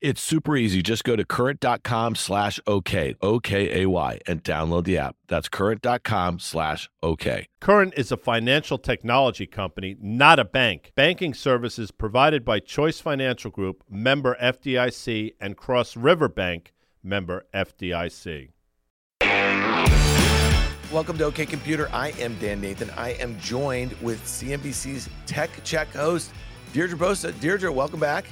It's super easy. Just go to current.com slash OK, O-K-A-Y, and download the app. That's current.com slash OK. Current is a financial technology company, not a bank. Banking services provided by Choice Financial Group, member FDIC, and Cross River Bank, member FDIC. Welcome to OK Computer. I am Dan Nathan. I am joined with CNBC's Tech Check host, Deirdre Bosa. Deirdre, welcome back.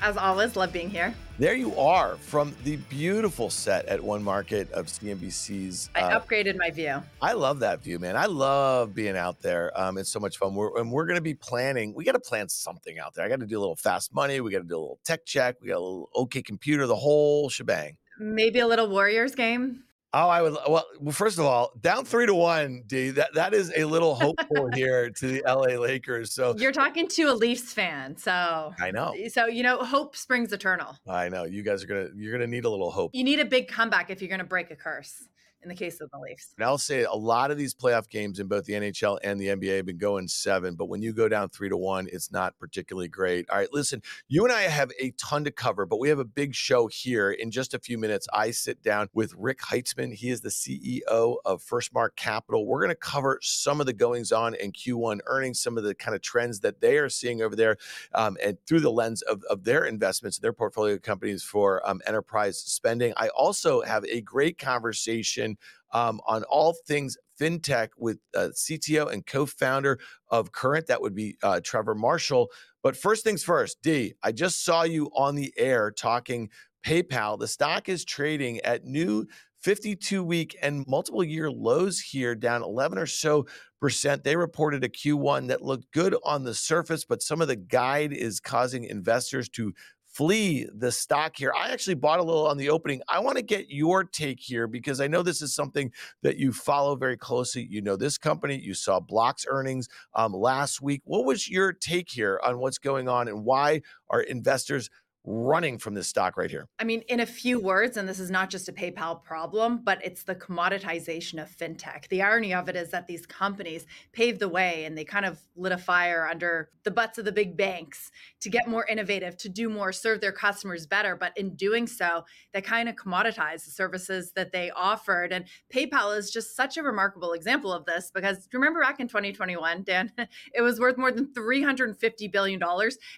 As always, love being here. There you are from the beautiful set at One Market of CNBC's. I uh, upgraded my view. I love that view, man. I love being out there. Um, it's so much fun. We're, and we're going to be planning. We got to plan something out there. I got to do a little fast money. We got to do a little tech check. We got a little OK computer, the whole shebang. Maybe a little Warriors game. Oh, I would. Well, first of all, down three to one, D. That that is a little hopeful here to the LA Lakers. So you're talking to a Leafs fan, so I know. So you know, hope springs eternal. I know. You guys are gonna you're gonna need a little hope. You need a big comeback if you're gonna break a curse in the case of the Leafs. And I'll say a lot of these playoff games in both the NHL and the NBA have been going seven, but when you go down three to one, it's not particularly great. All right, listen, you and I have a ton to cover, but we have a big show here. In just a few minutes, I sit down with Rick Heitzmann. He is the CEO of Firstmark Capital. We're going to cover some of the goings on in Q1 earnings, some of the kind of trends that they are seeing over there, um, and through the lens of, of their investments, their portfolio companies for um, enterprise spending. I also have a great conversation um, on all things fintech with uh, CTO and co-founder of Current. That would be uh, Trevor Marshall. But first things first, D. I just saw you on the air talking PayPal. The stock is trading at new 52 week and multiple year lows here, down 11 or so percent. They reported a Q1 that looked good on the surface, but some of the guide is causing investors to flee the stock here. I actually bought a little on the opening. I want to get your take here because I know this is something that you follow very closely. You know this company. You saw Block's earnings um, last week. What was your take here on what's going on and why are investors running from this stock right here? I mean, in a few words, and this is not just a PayPal problem, but it's the commoditization of fintech. The irony of it is that these companies paved the way and they kind of lit a fire under the butts of the big banks to get more innovative, to do more, serve their customers better. But in doing so, they kind of commoditized the services that they offered. And PayPal is just such a remarkable example of this because remember back in 2021, Dan, it was worth more than $350 billion.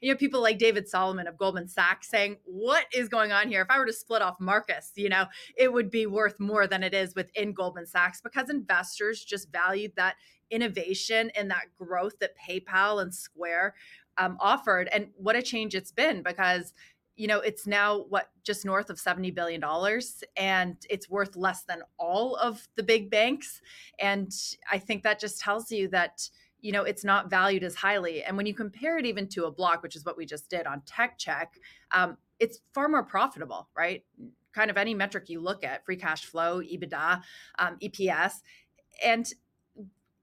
You have people like David Solomon of Goldman Sachs back saying, What is going on here? If I were to split off Marcus, you know, it would be worth more than it is within Goldman Sachs because investors just valued that innovation and that growth that PayPal and Square um, offered. And what a change it's been because you know it's now what just north of 70 billion dollars and it's worth less than all of the big banks and i think that just tells you that you know it's not valued as highly and when you compare it even to a block which is what we just did on tech check um, it's far more profitable right? Kind of any metric you look at free cash flow ebitda um, eps and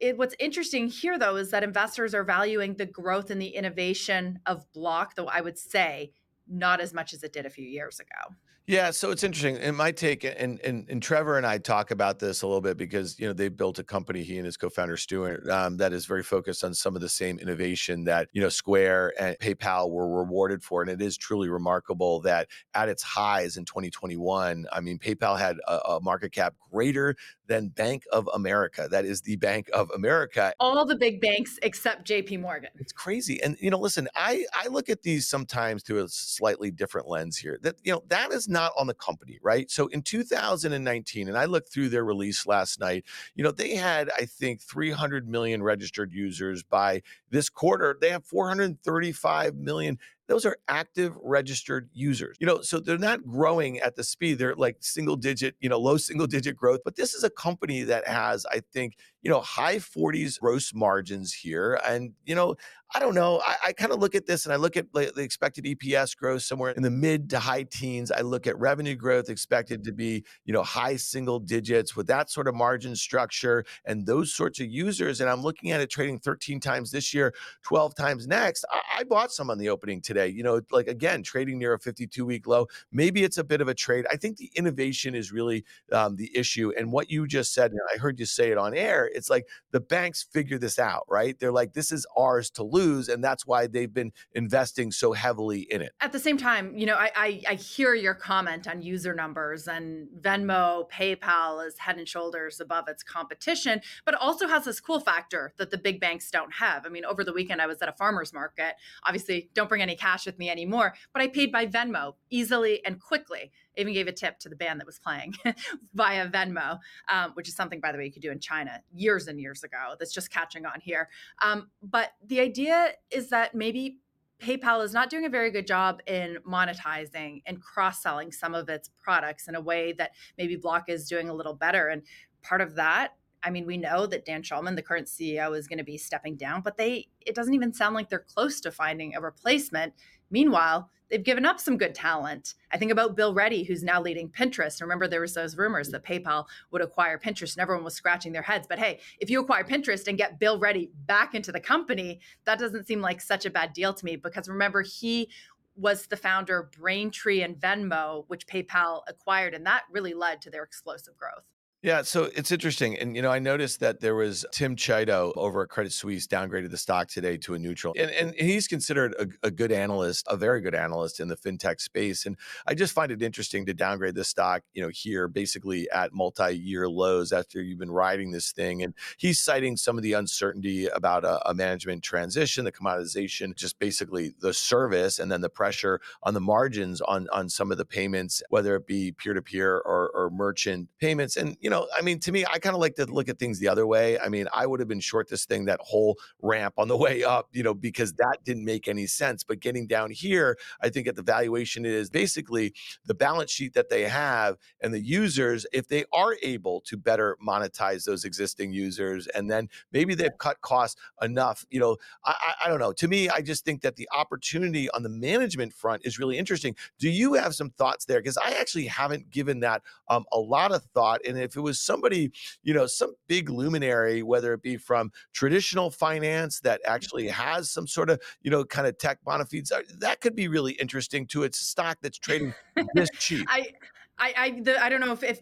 it, what's interesting here though is that investors are valuing the growth and the innovation of block though i would say not as much as it did a few years ago yeah, so it's interesting. In my take, and, and and Trevor and I talk about this a little bit because you know they built a company, he and his co-founder Stuart, um, that is very focused on some of the same innovation that you know Square and PayPal were rewarded for, and it is truly remarkable that at its highs in 2021, I mean, PayPal had a, a market cap greater than Bank of America. That is the Bank of America. All the big banks except JP Morgan. It's crazy. And you know, listen, I I look at these sometimes through a slightly different lens here. That you know, that is not on the company, right? So in 2019, and I looked through their release last night, you know, they had I think 300 million registered users by this quarter. They have 435 million those are active registered users. You know, so they're not growing at the speed. They're like single digit, you know, low single digit growth. But this is a company that has, I think, you know, high 40s gross margins here. And, you know, I don't know. I, I kind of look at this and I look at the expected EPS growth somewhere in the mid to high teens. I look at revenue growth expected to be, you know, high single digits with that sort of margin structure and those sorts of users. And I'm looking at it trading 13 times this year, 12 times next. I, I bought some on the opening today. You know, like again, trading near a 52 week low. Maybe it's a bit of a trade. I think the innovation is really um, the issue. And what you just said, I heard you say it on air, it's like the banks figure this out, right? They're like, this is ours to lose and that's why they've been investing so heavily in it. At the same time, you know, I, I, I hear your comment on user numbers and Venmo, PayPal is head and shoulders above its competition, but also has this cool factor that the big banks don't have. I mean, over the weekend I was at a farmer's market. Obviously, don't bring any cash with me anymore, but I paid by Venmo easily and quickly even gave a tip to the band that was playing via Venmo, um, which is something, by the way, you could do in China years and years ago. That's just catching on here. Um, but the idea is that maybe PayPal is not doing a very good job in monetizing and cross selling some of its products in a way that maybe Block is doing a little better. And part of that I mean, we know that Dan Schulman, the current CEO, is going to be stepping down, but they it doesn't even sound like they're close to finding a replacement. Meanwhile, they've given up some good talent. I think about Bill Ready, who's now leading Pinterest. Remember, there was those rumors that PayPal would acquire Pinterest, and everyone was scratching their heads. But hey, if you acquire Pinterest and get Bill Ready back into the company, that doesn't seem like such a bad deal to me. Because remember, he was the founder of Braintree and Venmo, which PayPal acquired, and that really led to their explosive growth. Yeah, so it's interesting. And, you know, I noticed that there was Tim Chiodo over at Credit Suisse downgraded the stock today to a neutral. And, and he's considered a, a, good analyst, a very good analyst in the fintech space. And I just find it interesting to downgrade this stock, you know, here basically at multi year lows after you've been riding this thing. And he's citing some of the uncertainty about a, a management transition, the commoditization, just basically the service, and then the pressure on the margins on, on some of the payments, whether it be peer to peer or merchant payments. And, you know, know, I mean, to me, I kind of like to look at things the other way. I mean, I would have been short this thing that whole ramp on the way up, you know, because that didn't make any sense. But getting down here, I think at the valuation is basically the balance sheet that they have and the users, if they are able to better monetize those existing users, and then maybe they've cut costs enough, you know, I, I, I don't know. To me, I just think that the opportunity on the management front is really interesting. Do you have some thoughts there? Because I actually haven't given that um, a lot of thought. And if it was somebody, you know, some big luminary, whether it be from traditional finance that actually has some sort of, you know, kind of tech bona fides, uh, that could be really interesting to its stock that's trading this cheap. I, I, I, the, I don't know if, if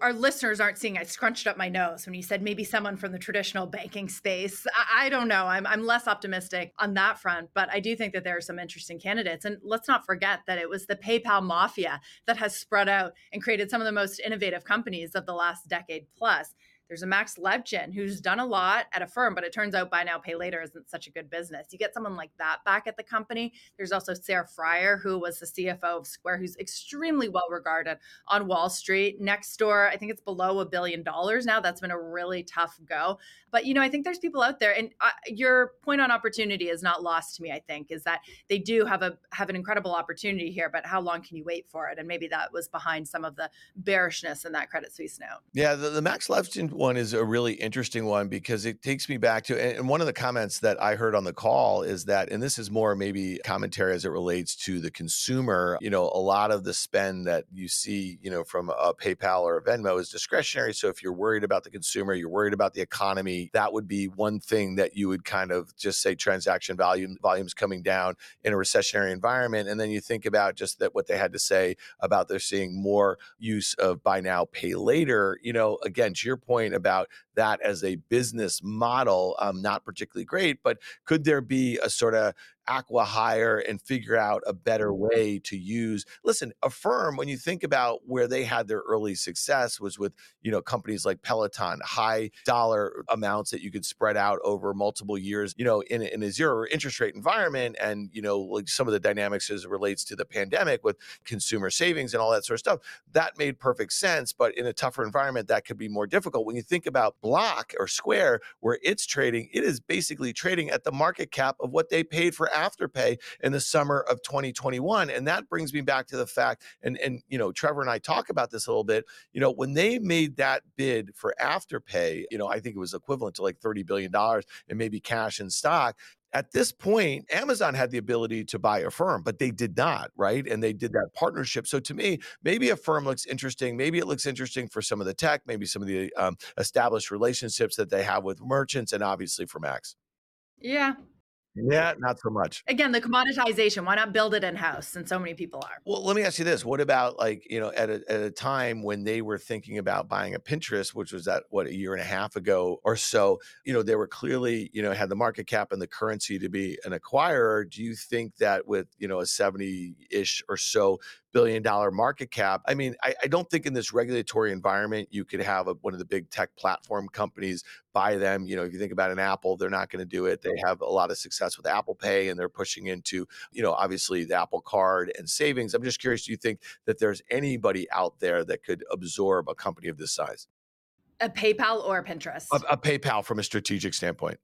our listeners aren't seeing I scrunched up my nose when you said maybe someone from the traditional banking space. I, I, don't know. I'm, I'm less optimistic on that front, but I do think that there are some interesting candidates. And let's not forget that it was the PayPal mafia that has spread out and created some of the most innovative companies of the last decade plus. There's a Max Levchin who's done a lot at Affirm, but it turns out buy now, pay later isn't such a good business. You get someone like that back at the company. There's also Sarah Friar, who was the CFO of Square, who's extremely well regarded on Wall Street. Nextdoor, I think it's below a billion dollars now. That's been a really tough go. But, you know, I think there's people out there. And uh, your point on opportunity is not lost to me, I think, is that they do have a have an incredible opportunity here, but how long can you wait for it? And maybe that was behind some of the bearishness in that Credit Suisse note. Yeah, the, the Max Levchin one is a really interesting one because it takes me back to, and one of the comments that I heard on the call is that, and this is more maybe commentary as it relates to the consumer, you know, a lot of the spend that you see, you know, from a PayPal or a Venmo is discretionary. So if you're worried about the consumer, you're worried about the economy, that would be one thing that you would kind of just say transaction volume volumes coming down in a recessionary environment. And then you think about just that what they had to say about they're seeing more use of buy now, pay later. You know, again, to your point about that as a business model, um, not particularly great. But could there be a sort of acqui-hire and figure out a better mm-hmm. way to use listen Affirm when you think about where they had their early success was with you know companies like peloton high dollar amounts that you could spread out over multiple years you know in, in a zero interest rate environment and you know like some of the dynamics as it relates to the pandemic with consumer savings and all that sort of stuff that made perfect sense but in a tougher environment that could be more difficult. When you think about Block or Square, where it's trading, it is basically trading at the market cap of what they paid for Afterpay in the summer of 2021. And that brings me back to the fact, and and you know, Trevor and I talk about this a little bit. You know, when they made that bid for Afterpay, you know, I think it was equivalent to like 30 billion dollars and maybe cash in stock at this point, Amazon had the ability to buy Affirm, but they did not, right? And they did that partnership. So to me, maybe Affirm looks interesting. Maybe it looks interesting for some of the tech, maybe some of the um, established relationships that they have with merchants, and obviously for Max. Yeah, yeah, not so much. Again, the commoditization. Why not build it in house? And so many people are. Well, let me ask you this: What about like you know at a at a time when they were thinking about buying a Pinterest, which was that what a year and a half ago or so? You know, they were clearly you know had the market cap and the currency to be an acquirer. Do you think that with you know a seventy ish or so billion dollar market cap. I mean, I, I, don't think in this regulatory environment you could have a, one of the big tech platform companies buy them. You know, if you think about an Apple, they're not going to do it. They have a lot of success with Apple Pay and they're pushing into, you know, obviously the Apple Card and savings. I'm just curious, do you think that there's anybody out there that could absorb a company of this size? A PayPal or a Pinterest? A, a PayPal from a strategic standpoint.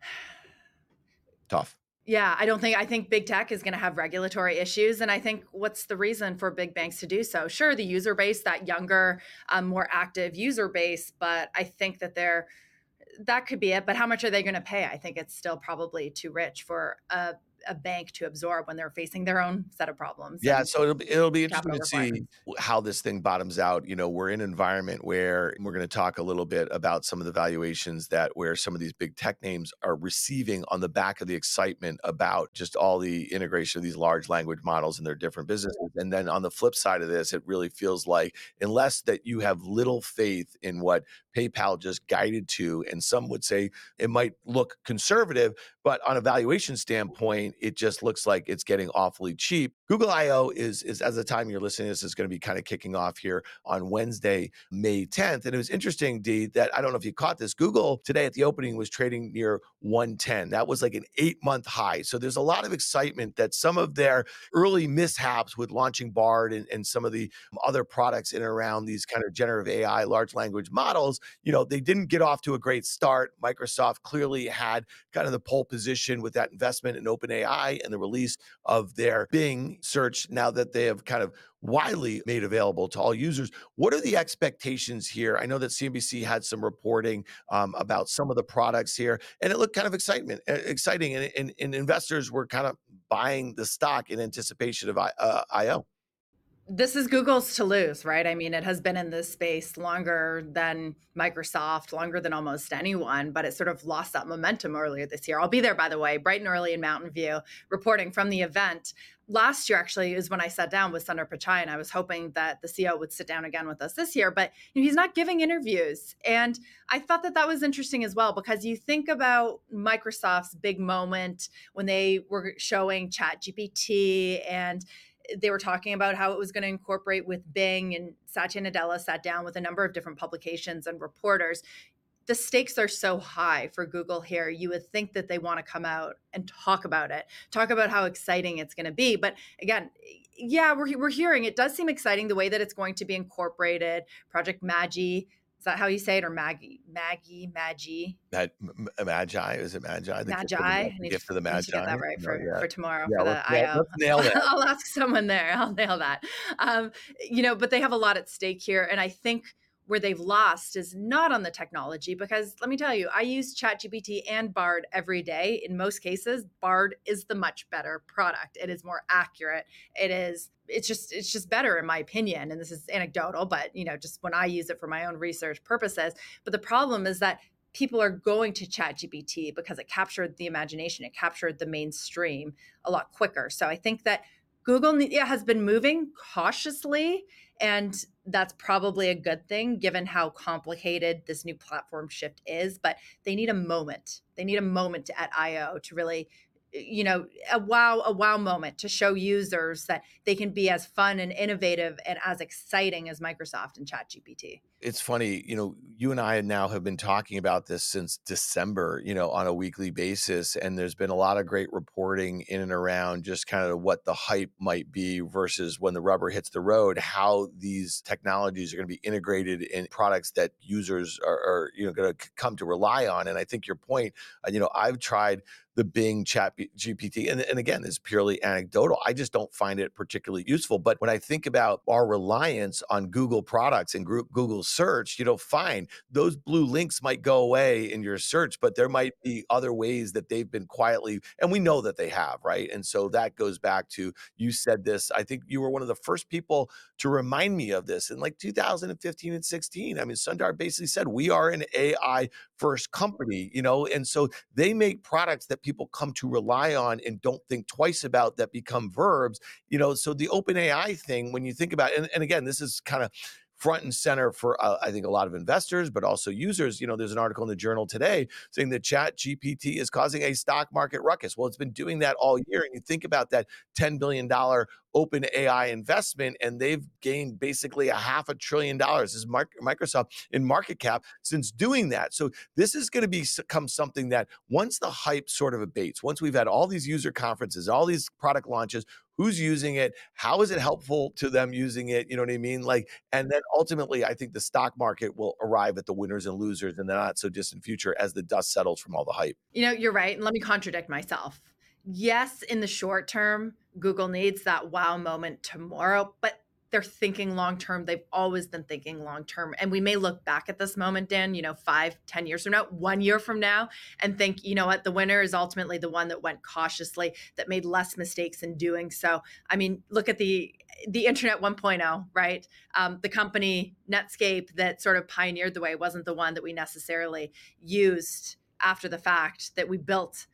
Tough. Yeah, I don't think I think big tech is going to have regulatory issues, and I think what's the reason for big banks to do so? Sure, the user base, that younger, um, more active user base, but I think that they're that could be it. But how much are they going to pay? I think it's still probably too rich for a a bank to absorb when they're facing their own set of problems. Yeah, so it'll be, it'll be interesting to see how this thing bottoms out. You know, we're in an environment where we're going to talk a little bit about some of the valuations that where some of these big tech names are receiving on the back of the excitement about just all the integration of these large language models in their different businesses. And then on the flip side of this, it really feels like unless that you have little faith in what PayPal just guided to, and some would say it might look conservative, but on a valuation mm-hmm. standpoint, it just looks like it's getting awfully cheap. Google I/O is is as the time you're listening, to this is going to be kind of kicking off here on Wednesday, May 10th. And it was interesting, D, that I don't know if you caught this. Google today at the opening was trading near 110. That was like an eight month high. So there's a lot of excitement that some of their early mishaps with launching Bard and, and some of the other products in and around these kind of generative AI, large language models you know, they didn't get off to a great start. Microsoft clearly had kind of the pole position with that investment in OpenAI and the release of their Bing search now that they have kind of widely made available to all users. What are the expectations here? I know that CNBC had some reporting um, about some of the products here, and it looked kind of excitement, exciting, and, and, and investors were kind of buying the stock in anticipation of uh, IO this is Google's to lose, right? I mean, it has been in this space longer than Microsoft, longer than almost anyone, but it sort of lost that momentum earlier this year. I'll be there, by the way, bright and early in Mountain View, reporting from the event. Last year, actually, is when I sat down with Sundar Pichai, and I was hoping that the CEO would sit down again with us this year, but you know, he's not giving interviews. And I thought that that was interesting as well, because you think about Microsoft's big moment when they were showing ChatGPT and they were talking about how it was going to incorporate with Bing, and Satya Nadella sat down with a number of different publications and reporters. The stakes are so high for Google here. You would think that they want to come out and talk about it, talk about how exciting it's going to be. But again, yeah, we're, we're hearing it does seem exciting the way that it's going to be incorporated. Project Magi is that how you say it, or Maggie, Maggie, Maggie? Mag, magi is it Magi? The magi. Gift, the, gift for the Magi. To get that right for, for tomorrow yeah, for the IO. Let's nail that. I'll ask someone there. I'll nail that. Um, you know, but they have a lot at stake here, and I think where they've lost is not on the technology because let me tell you, I use ChatGPT and Bard every day. In most cases, Bard is the much better product. It is more accurate. It is it's just it's just better in my opinion and this is anecdotal but you know just when I use it for my own research purposes. But the problem is that people are going to ChatGPT because it captured the imagination, it captured the mainstream a lot quicker. So I think that Google has been moving cautiously and that's probably a good thing given how complicated this new platform shift is. But they need a moment. They need a moment at IO to really you know a wow a wow moment to show users that they can be as fun and innovative and as exciting as microsoft and chat gpt it's funny, you know, you and I now have been talking about this since December, you know, on a weekly basis. And there's been a lot of great reporting in and around just kind of what the hype might be versus when the rubber hits the road, how these technologies are going to be integrated in products that users are, are you know, going to come to rely on. And I think your point, uh, you know, I've tried the Bing chat GPT. And, and again, it's purely anecdotal. I just don't find it particularly useful. But when I think about our reliance on Google products and Google search, you know, fine, those blue links might go away in your search, but there might be other ways that they've been quietly, and we know that they have, right? And so that goes back to you said this. I think you were one of the first people to remind me of this in like 2015 and 16. I mean, Sundar basically said, we are an AI first company, you know, and so they make products that people come to rely on and don't think twice about that become verbs, you know. So the open AI thing, when you think about, and, and again, this is kind of front and center for uh, I think a lot of investors, but also users. You know, there's an article in the journal today saying that Chat GPT is causing a stock market ruckus. Well, it's been doing that all year, and you think about that 10 billion dollar open AI investment, and they've gained basically a half a trillion dollars as Microsoft in market cap since doing that. So this is going to become something that once the hype sort of abates, once we've had all these user conferences, all these product launches, who's using it? How is it helpful to them using it? You know what i mean? Like and then ultimately i think the stock market will arrive at the winners and losers in the not so distant future as the dust settles from all the hype. You know you're right and let me contradict myself. Yes in the short term google needs that wow moment tomorrow but they're thinking long term. They've always been thinking long term. And we may look back at this moment, Dan, you know, five, ten years from now, one year from now, and think, you know what, the winner is ultimately the one that went cautiously, that made less mistakes in doing so. I mean, look at the the internet 1.0, right? Um, the company Netscape that sort of pioneered the way wasn't the one that we necessarily used after the fact that we built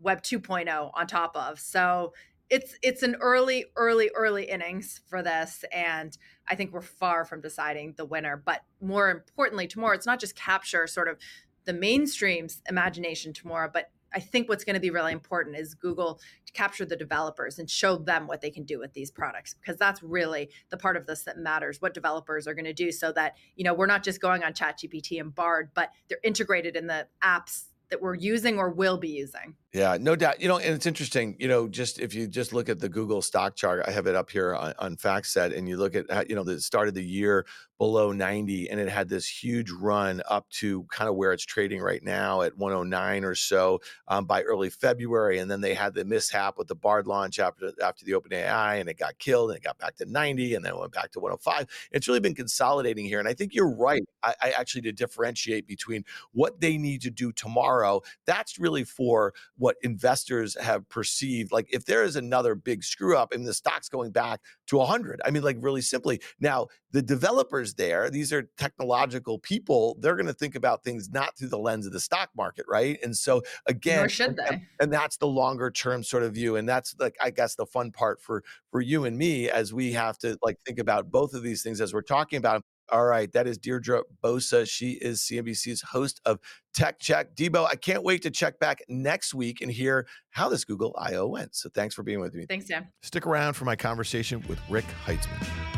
Web 2.0 on top of. So it's it's an early early early innings for this and i think we're far from deciding the winner but more importantly tomorrow it's not just capture sort of the mainstream's imagination tomorrow but i think what's going to be really important is google to capture the developers and show them what they can do with these products because that's really the part of this that matters what developers are going to do so that you know we're not just going on chat gpt and bard but they're integrated in the apps that we're using or will be using yeah, no doubt. You know, and it's interesting. You know, just if you just look at the Google stock chart, I have it up here on, on FactSet, and you look at how, you know the start of the year below 90, and it had this huge run up to kind of where it's trading right now at 109 or so um, by early February, and then they had the mishap with the Bard launch after after the OpenAI, and it got killed, and it got back to 90, and then it went back to 105. It's really been consolidating here, and I think you're right. I, I actually to differentiate between what they need to do tomorrow. That's really for what investors have perceived. Like if there is another big screw up and the stock's going back to 100, I mean, like really simply. Now, the developers there, these are technological people, they're going to think about things not through the lens of the stock market, right? And so, again, Nor should they. And, and that's the longer term sort of view. And that's like, I guess, the fun part for for you and me as we have to like think about both of these things as we're talking about all right, that is Deirdre Bosa. She is CNBC's host of Tech Check. Debo, I can't wait to check back next week and hear how this Google I/O went. So thanks for being with me. Thanks, Dan. Stick around for my conversation with Rick Heitzmann.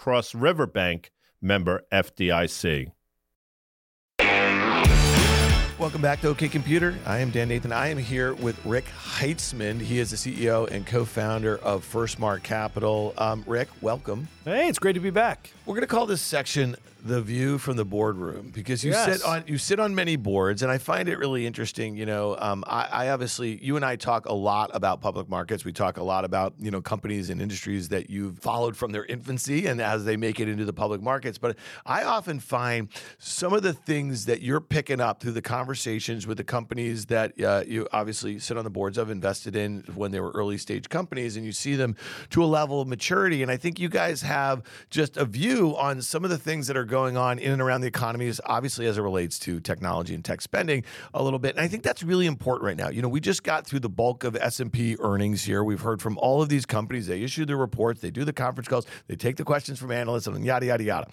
Cross River Bank, member FDIC. Welcome back to OK Computer. I am Dan Nathan. I am here with Rick Heitzmann. He is the CEO and co-founder of First Mark Capital. Um, Rick, welcome. Hey, it's great to be back. We're going to call this section the view from the boardroom because you Yes. sit on you sit on many boards, and I find it really interesting. You know, um, I, I obviously you and I talk a lot about public markets. We talk a lot about you know companies and industries that you've followed from their infancy and as they make it into the public markets. But I often find some of the things that you're picking up through the conversations with the companies that uh, you obviously sit on the boards of, invested in when they were early stage companies, and you see them to a level of maturity. And I think you guys have just a view on some of the things that are going on in and around the economies, obviously as it relates to technology and tech spending a little bit. And I think that's really important right now. You know, we just got through the bulk of S&P earnings here. We've heard from all of these companies. They issue their reports, they do the conference calls, they take the questions from analysts and yada yada yada.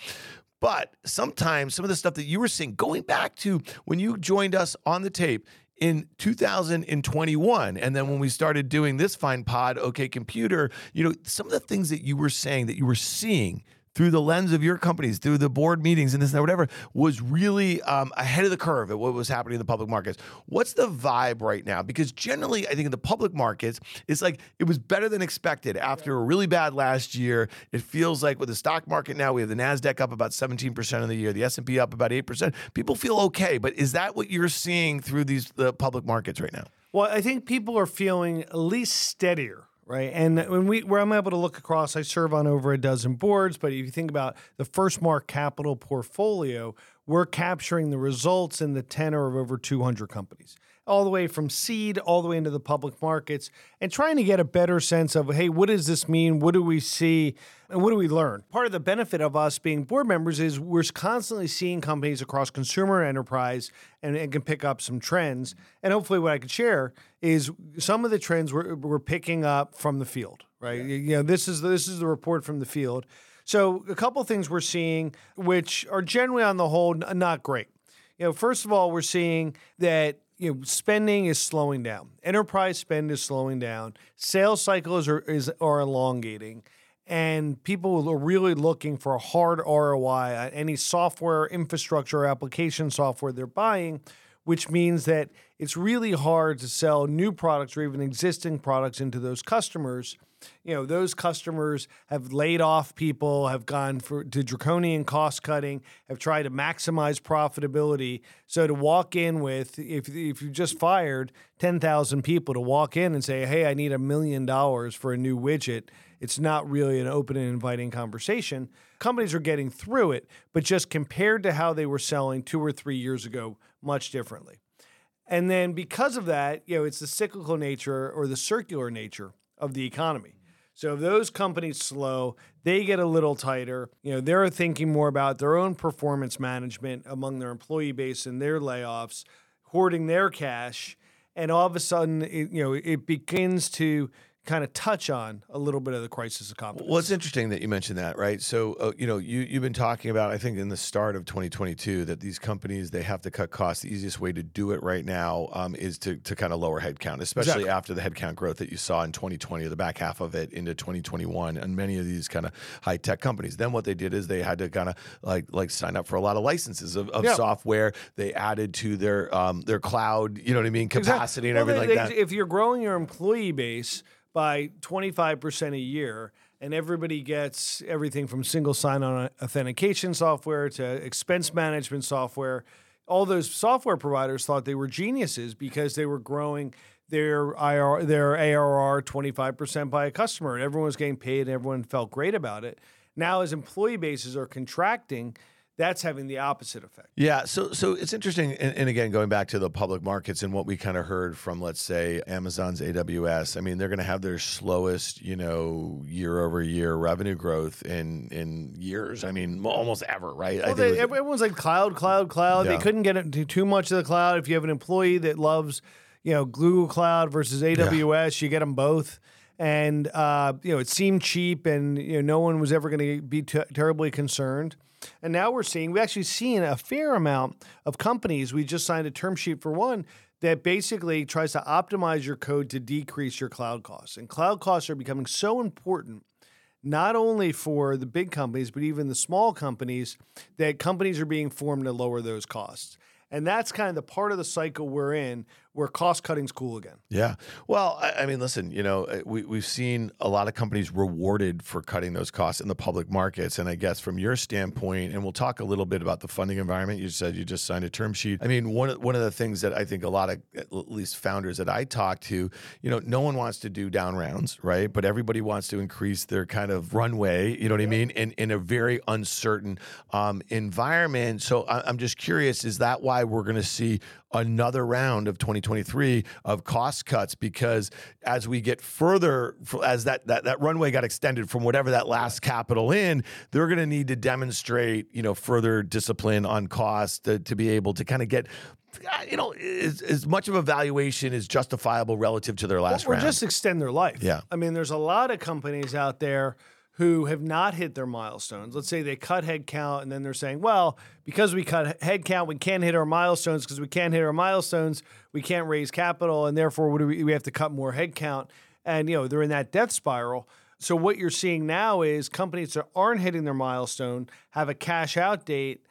But sometimes some of the stuff that you were seeing, going back to when you joined us on the tape in 2021, and then when we started doing this fine pod, OK Computer, you know, some of the things that you were saying that you were seeing through the lens of your companies, through the board meetings and this and that, whatever, was really um, ahead of the curve at what was happening in the public markets. What's the vibe right now? Because generally, I think in the public markets, it's like it was better than expected after a really bad last year. It feels like with the stock market now, we have the Nasdaq up about 17% of the year, the S&P up about 8%. People feel okay, but is that what you're seeing through these the public markets right now? Well, I think people are feeling at least steadier, right? And when we, where I'm able to look across, I serve on over a dozen boards. But if you think about the First Mark Capital portfolio, we're capturing the results in the tenor of over 200 companies, all the way from seed all the way into the public markets, and trying to get a better sense of, hey, what does this mean? What do we see? And what do we learn? Part of the benefit of us being board members is we're constantly seeing companies across consumer enterprise and, and can pick up some trends. And hopefully, what I could share is some of the trends we're, we're picking up from the field, right? You know, this is this is the report from the field. So, a couple things we're seeing, which are generally on the whole n- not great. You know, first of all, we're seeing that you know spending is slowing down. Enterprise spend is slowing down. Sales cycles are is are elongating, and people are really looking for a hard ROI on uh, any software, infrastructure, or application software they're buying, which means that it's really hard to sell new products or even existing products into those customers. You know, those customers have laid off people, have gone for to draconian cost cutting, have tried to maximize profitability. So to walk in with, if if you just fired ten thousand people, to walk in and say, "Hey, I need a million dollars for a new widget," it's not really an open and inviting conversation. Companies are getting through it, but just compared to how they were selling two or three years ago, much differently. And then because of that, you know, it's the cyclical nature or the circular nature of the economy. So if those companies slow, they get a little tighter. You know, they're thinking more about their own performance management among their employee base and their layoffs, hoarding their cash, and all of a sudden, it, you know, it begins to kind of touch on a little bit of the crisis of confidence. Well, it's interesting that you mentioned that, right? So, uh, you know, you you've been talking about, I think, in the start of 2022, that these companies they have to cut costs. The easiest way to do it right now um, is to to kind of lower headcount, especially Exactly. after the headcount growth that you saw in 2020 or the back half of it into 2021, and many of these kind of high tech companies. Then what they did is they had to kind of like like sign up for a lot of licenses of, of Yeah. software. They added to their um, their cloud, you know what I mean, capacity and Well, everything they- like they- that. If you're growing your employee base by 25% a year and everybody gets everything from single sign on authentication software to expense management software, all those software providers thought they were geniuses because they were growing their IR, their ARR 25% by a customer and everyone was getting paid and everyone felt great about it. Now, as employee bases are contracting, that's having the opposite effect. Yeah, so so it's interesting, and, and again, going back to the public markets and what we kind of heard from, let's say, Amazon's AWS. I mean, they're going to have their slowest, you know, year over year revenue growth in in years. I mean, almost ever, right? I Well, they, it was- everyone's like cloud, cloud, cloud. Yeah. They couldn't get into too much of the cloud. If you have an employee that loves, you know, Google Cloud versus AWS, you get them both. And uh, you know, it seemed cheap, and you know, no one was ever going to be t- terribly concerned. And now we're seeing, we actually seen a fair amount of companies. We just signed a term sheet for one that basically tries to optimize your code to decrease your cloud costs. And cloud costs are becoming so important not only for the big companies, but even the small companies, that companies are being formed to lower those costs. And that's kind of the part of the cycle we're in where cost cutting's cool again. Yeah. Well, I, I, mean, listen, you know, uh, we, we've seen a lot of companies rewarded for cutting those costs in the public markets. And I guess from your standpoint, and we'll talk a little bit about the funding environment. You said you just signed a term sheet. I mean, one, one of the things that I think a lot of, at least founders that I talk to, you know, no one wants to do down rounds, right? But everybody wants to increase their kind of runway, you know what I mean, in, in a very uncertain um, environment. So I, I'm just curious, is that why we're going to see another round of 2023 of cost cuts because as we get further as that that, that runway got extended from whatever that last capital in they're going to need to demonstrate you know further discipline on cost to, to be able to kind of get you know, as, as, much of a valuation is justifiable relative to their last or round. just extend their life. Yeah. I mean, there's a lot of companies out there who have not hit their milestones. Let's say they cut headcount and then they're saying, well, because we cut headcount, we can't hit our milestones. Because we can't hit our milestones, we can't raise capital, and therefore we, we have to cut more headcount. And you know they're in that death spiral. So what you're seeing now is companies that aren't hitting their milestone have a cash out date.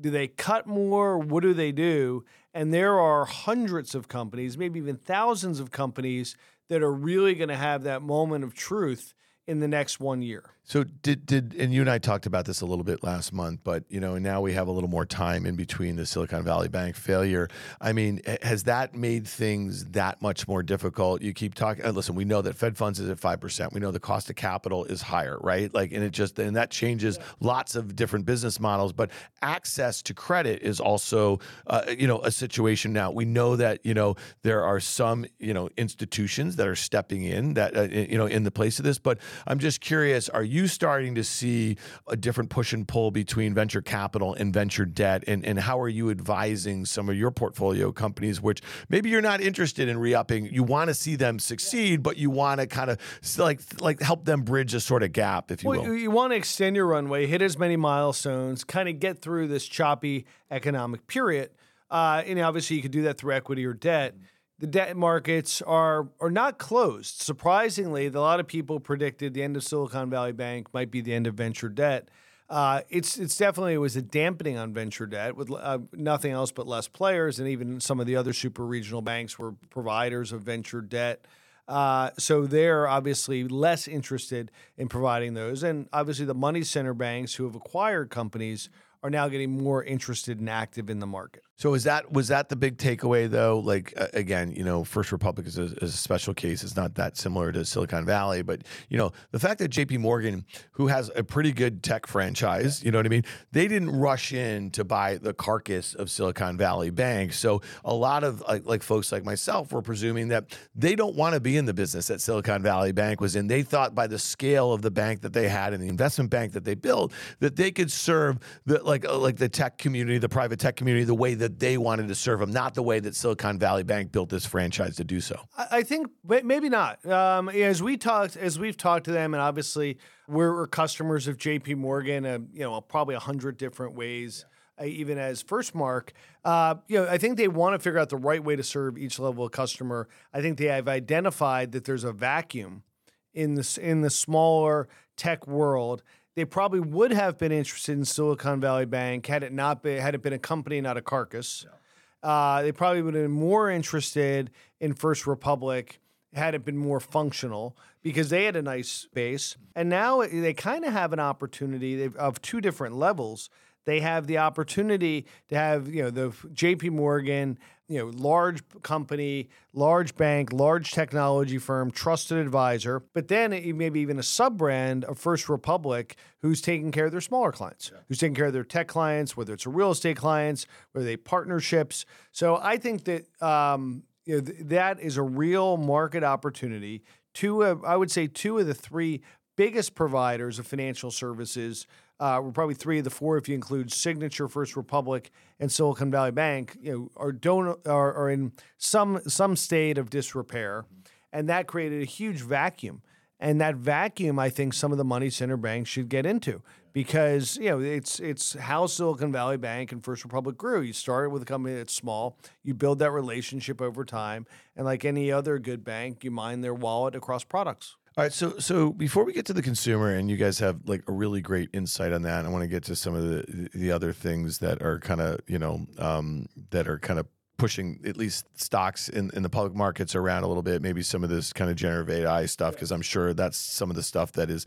Do they cut more? What do they do? And there are hundreds of companies, maybe even thousands of companies that are really going to have that moment of truth in the next one year. So did did and you and I talked about this a little bit last month, but you know now we have a little more time in between the Silicon Valley Bank failure. I mean, has that made things that much more difficult? You keep talking. listen, we know that Fed funds is at five percent. We know the cost of capital is higher, right? Like, and it just and that changes yeah. lots of different business models. But access to credit is also, uh, you know, a situation now. We know that you know there are some you know institutions that are stepping in that uh, you know in the place of this. But I'm just curious, are you you starting to see a different push and pull between venture capital and venture debt? And, and how are you advising some of your portfolio companies, which maybe you're not interested in re-upping? You want to see them succeed, but you want to kind of like like help them bridge a sort of gap, if you well, will. You want to extend your runway, hit as many milestones, kind of get through this choppy economic period. Uh, and obviously, you could do that through equity or debt the debt markets are are not closed. Surprisingly, a lot of people predicted the end of Silicon Valley Bank might be the end of venture debt. Uh, it's it's definitely it was a dampening on venture debt with uh, nothing else but less players, and even some of the other super regional banks were providers of venture debt. Uh, so they're obviously less interested in providing those, and obviously the money center banks who have acquired companies are now getting more interested and active in the market. So is that was that the big takeaway though? Like uh, again, you know, First Republic is a, is a, special case. It's not that similar to Silicon Valley, but you know, the fact that J.P. Morgan, who has a pretty good tech franchise, you know what I mean, they didn't rush in to buy the carcass of Silicon Valley Bank. So a lot of like, like folks like myself were presuming that they don't want to be in the business that Silicon Valley Bank was in. They thought by the scale of the bank that they had and the investment bank that they built that they could serve the like uh, like the tech community, the private tech community, the way that they wanted to serve them, not the way that Silicon Valley Bank built this franchise to do so. I think maybe not. Um, as we talked, as we've talked to them, and obviously we're, customers of J.P. Morgan, uh, you know, probably a hundred different ways. Uh, even as Firstmark, uh, you know, I think they want to figure out the right way to serve each level of customer. I think they have identified that there's a vacuum in this in the smaller tech world they probably would have been interested in Silicon Valley Bank had it not been had it been a company, not a carcass. Yeah. Uh, they probably would have been more interested in First Republic had it been more functional because they had a nice base. And now they kind of have an opportunity of two different levels. They have the opportunity to have, you know, the JP Morgan you know, large company, large bank, large technology firm, trusted advisor, but then maybe even a sub brand of First Republic who's taking care of their smaller clients, yeah. who's taking care of their tech clients, whether it's a real estate clients, whether they partnerships. So I think that um, you know, th- that is a real market opportunity. Two, of, I would say, two of the three biggest providers of financial services uh, we're probably three of the four if you include Signature, First Republic, and Silicon Valley Bank. You know, are don't are, are in some some state of disrepair, and that created a huge vacuum. And that vacuum, I think, some of the money center banks should get into because you know it's it's how Silicon Valley Bank and First Republic grew. You started with a company that's small, you build that relationship over time, and like any other good bank, you mine their wallet across products. All right, so so before we get to the consumer, and you guys have like a really great insight on that, I want to get to some of the the other things that are kind of you know um, that are kind of pushing at least stocks in, in the public markets around a little bit, maybe some of this kind of generative AI stuff, because I'm sure that's some of the stuff that is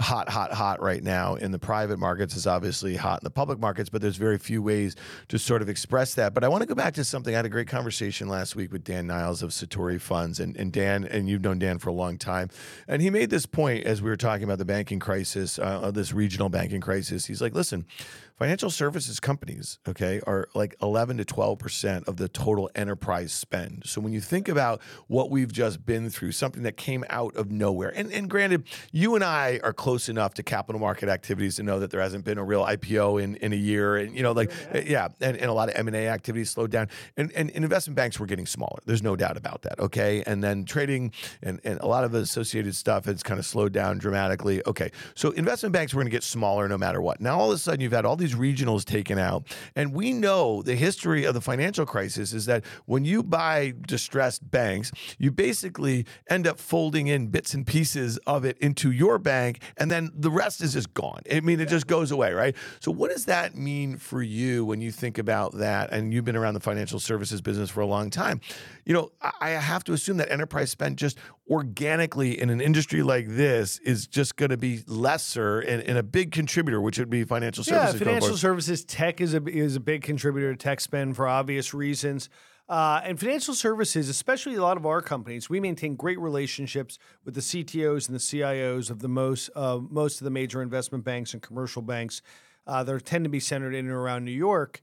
hot, hot, hot right now in the private markets is obviously hot in the public markets, but there's very few ways to sort of express that. But I want to go back to something. I had a great conversation last week with Dan Niles of Satori Funds, and, and Dan, and you've known Dan for a long time. And he made this point as we were talking about the banking crisis, uh, this regional banking crisis. He's like, listen, financial services companies, okay, are like 11 to 12% of the total enterprise spend. So when you think about what we've just been through, something that came out of nowhere, and, and granted, you and I are close enough to capital market activities to know that there hasn't been a real IPO in, in a year. And, you know, like, yeah, and, and a lot of M&A activities slowed down. And, and, and investment banks were getting smaller. There's no doubt about that, okay? And then trading and, and a lot of associated stuff has kind of slowed down dramatically. Okay, so investment banks were going to get smaller no matter what. Now, all of a sudden, you've had all these regionals taken out. And we know the history of the financial crisis is that when you buy distressed banks, you basically end up folding in bits and pieces of it into your bank, and then the rest is just gone. I mean, it just goes away, right? So, what does that mean for you when you think about that? And you've been around the financial services business for a long time. You know, I have to assume that enterprise spend just organically in an industry like this is just going to be lesser and, and, a big contributor, which would be financial services. Yeah, financial services tech is a is a big contributor to tech spend for obvious reasons. Uh, and financial services, especially a lot of our companies, we maintain great relationships with the CTOs and the CIOs of the most uh, most of the major investment banks and commercial banks uh, that tend to be centered in and around New York.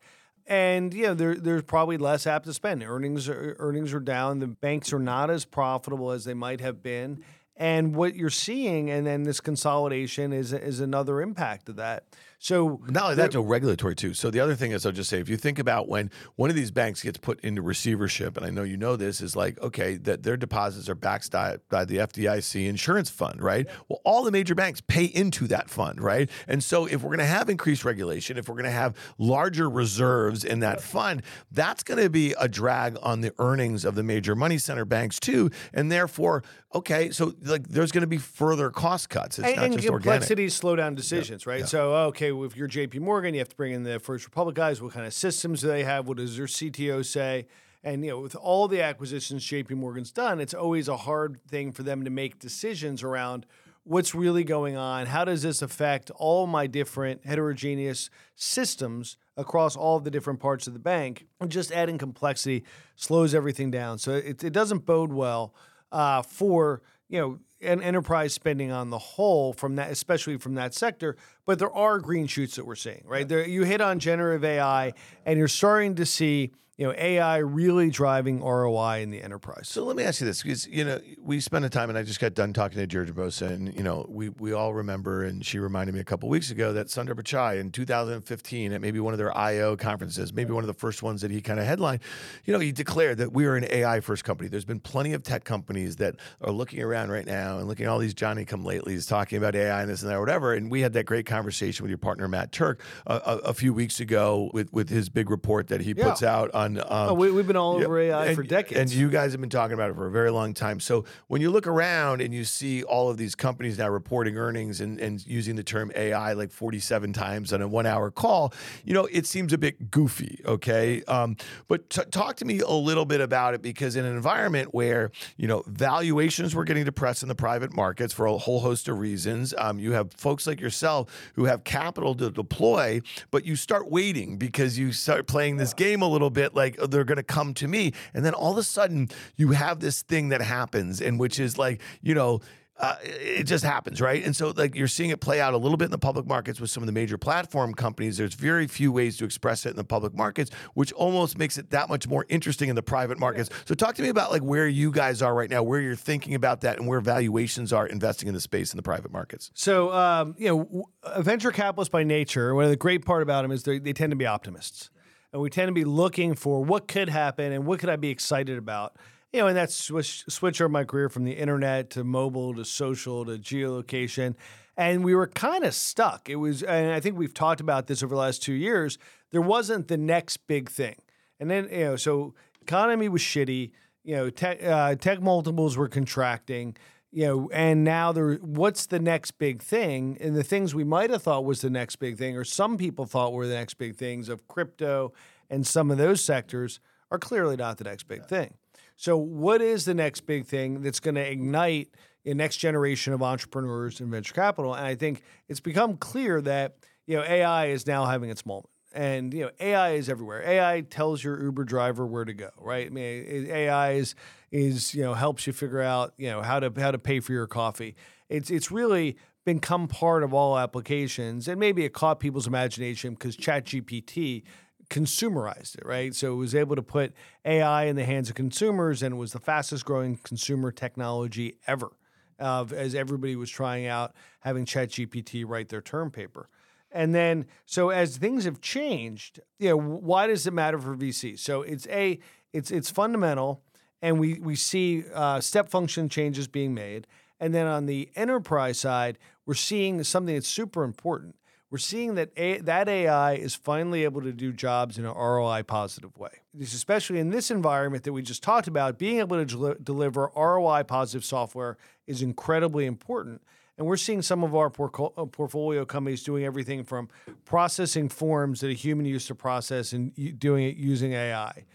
And yeah, there's probably less apt to spend. Earnings are, earnings are down. The banks are not as profitable as they might have been. And what you're seeing, and then this consolidation is is another impact of that. So not only that, Joe, regulatory too. So the other thing is, I'll just say, if you think about when one of these banks gets put into receivership, and I know you know this, is like okay, that their deposits are backed by the FDIC insurance fund, right? Well, all the major banks pay into that fund, right? And so if we're going to have increased regulation, if we're going to have larger reserves in that fund, that's going to be a drag on the earnings of the major money center banks too, and therefore, okay, so like there's going to be further cost cuts. It's and, not and just complexities slow down decisions, yeah. right? Yeah. So okay okay, if you're JP Morgan, you have to bring in the First Republic guys. What kind of systems do they have? What does their CTO say? And you know, with all the acquisitions JP Morgan's done, it's always a hard thing for them to make decisions around what's really going on. How does this affect all my different heterogeneous systems across all the different parts of the bank? And just adding complexity slows everything down. So it, it doesn't bode well uh, for you know and enterprise spending on the whole from that, especially from that sector. But there are green shoots that we're seeing, right? There, you hit on generative AI, and you're starting to see you know AI really driving ROI in the enterprise. So let me ask you this, because you know we spent a time, and I just got done talking to Deirdre Bosa, and you know we we all remember, and she reminded me a couple weeks ago that Sundar Pichai in 2015 at maybe one of their I/O conferences, maybe one of the first ones that he kind of headlined, you know, he declared that we are an AI first company. There's been plenty of tech companies that are looking around right now and looking at all these Johnny come latelys talking about AI and this and that, or whatever. And we had that great conversation with your partner Matt Turck a, a, a few weeks ago with with his big report that he puts yeah. out on on. Um, oh, we, have been all over AI and, for decades, and you guys have been talking about it for a very long time. So when you look around and you see all of these companies now reporting earnings and, and using the term AI like 47 times on a one-hour call, you know it seems a bit goofy. Okay, um, but t- talk to me a little bit about it because in an environment where you know valuations were getting depressed in the private markets for a whole host of reasons, um, you have folks like yourself who have capital to deploy, but you start waiting because you start playing this game a little bit like oh, they're going to come to me. And then all of a sudden, you have this thing that happens, and which is like, you know, uh, it just happens, right? And so, like, you're seeing it play out a little bit in the public markets with some of the major platform companies. There's very few ways to express it in the public markets, which almost makes it that much more interesting in the private markets. So, talk to me about like where you guys are right now, where you're thinking about that, and where valuations are investing in the space in the private markets. So, um, you know, venture capitalists by nature, one of the great part about them is they tend to be optimists and we tend to be looking for what could happen and what could I be excited about. You know, and that's switch switch over my career from the internet to mobile to social to geolocation, and we were kind of stuck. It was, and I think we've talked about this over the last two years. There wasn't the next big thing, and then you know, so economy was shitty. You know, tech, uh, tech multiples were contracting you know, and now there, what's the next big thing? And the things we might have thought was the next big thing, or some people thought were the next big things of crypto and some of those sectors are clearly not the next big thing. So, what is the next big thing that's going to ignite a next generation of entrepreneurs and venture capital? And I think it's become clear that you know AI is now having its moment and you know AI is everywhere. AI tells your Uber driver where to go, right? I mean, AI is is you know helps you figure out you know how to how to pay for your coffee. It's it's really become part of all applications, and maybe it caught people's imagination because ChatGPT consumerized it, right? So it was able to put AI in the hands of consumers, and it was the fastest growing consumer technology ever. Uh, as everybody was trying out having ChatGPT write their term paper. And then, so as things have changed, you know, why does it matter for VC? So it's a, it's it's fundamental, and we we see uh, step function changes being made. And then on the enterprise side, we're seeing something that's super important. We're seeing that a, that AI is finally able to do jobs in an ROI positive way. Especially in this environment that we just talked about, being able to del- deliver ROI positive software is incredibly important. And we're seeing some of our por- uh, portfolio companies doing everything from processing forms that a human used to process and doing it using AI,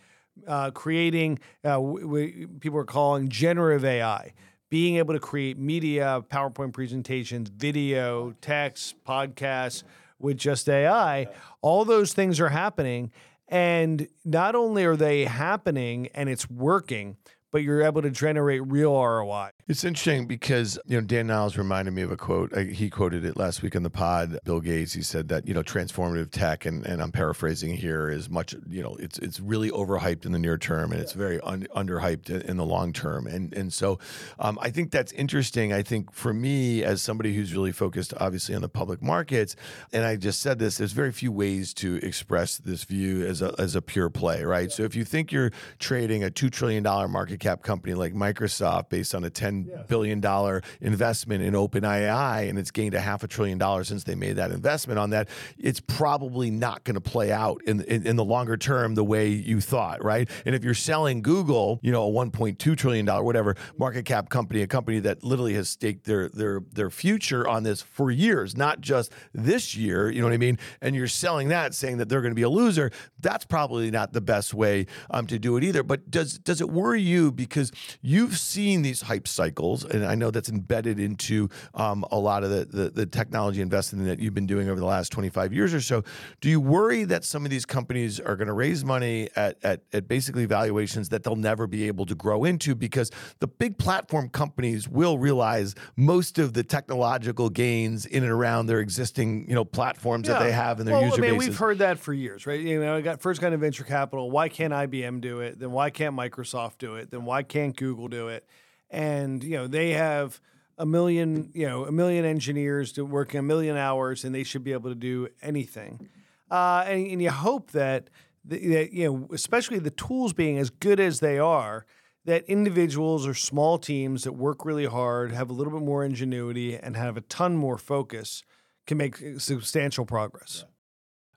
uh, creating, uh, we, people are calling generative AI, being able to create media, PowerPoint presentations, video, text, podcasts with just AI. All those things are happening. And not only are they happening and it's working, but you're able to generate real ROI. It's interesting because you know Dan Niles reminded me of a quote. He quoted it last week on the pod. Bill Gates. He said that you know transformative tech, and, and I'm paraphrasing here, is much you know it's it's really overhyped in the near term, and it's very un, underhyped in the long term. And and so um, I think that's interesting. I think for me as somebody who's really focused, obviously on the public markets, and I just said this, there's very few ways to express this view as a as a pure play, right? Yeah. So if you think you're trading a two trillion dollar market cap company like Microsoft based on a ten ten billion dollar investment in OpenAI, and it's gained a half a trillion dollars since they made that investment on that. It's probably not going to play out in, in, in the longer term the way you thought, right? And if you're selling Google, you know, a 1.2 trillion dollar whatever market cap company, a company that literally has staked their their their future on this for years, not just this year. You know what I mean? And you're selling that, saying that they're going to be a loser. That's probably not the best way um, to do it either. But does does it worry you because you've seen these hype cycles? Cycles, and I know that's embedded into um, a lot of the, the, the technology investing that you've been doing over the last 25 years or so. Do you worry that some of these companies are going to raise money at, at, at basically valuations that they'll never be able to grow into because the big platform companies will realize most of the technological gains in and around their existing you know platforms yeah. that they have in their well, user I mean, We've heard that for years, right? You know, I got first kind of venture capital. Why can't IBM do it? Then why can't Microsoft do it? Then why can't Google do it? And you know they have a million you know a million engineers working a million hours and they should be able to do anything uh, and, and, you hope that, that you know especially the tools being as good as they are that individuals or small teams that work really hard have a little bit more ingenuity and have a ton more focus can make substantial progress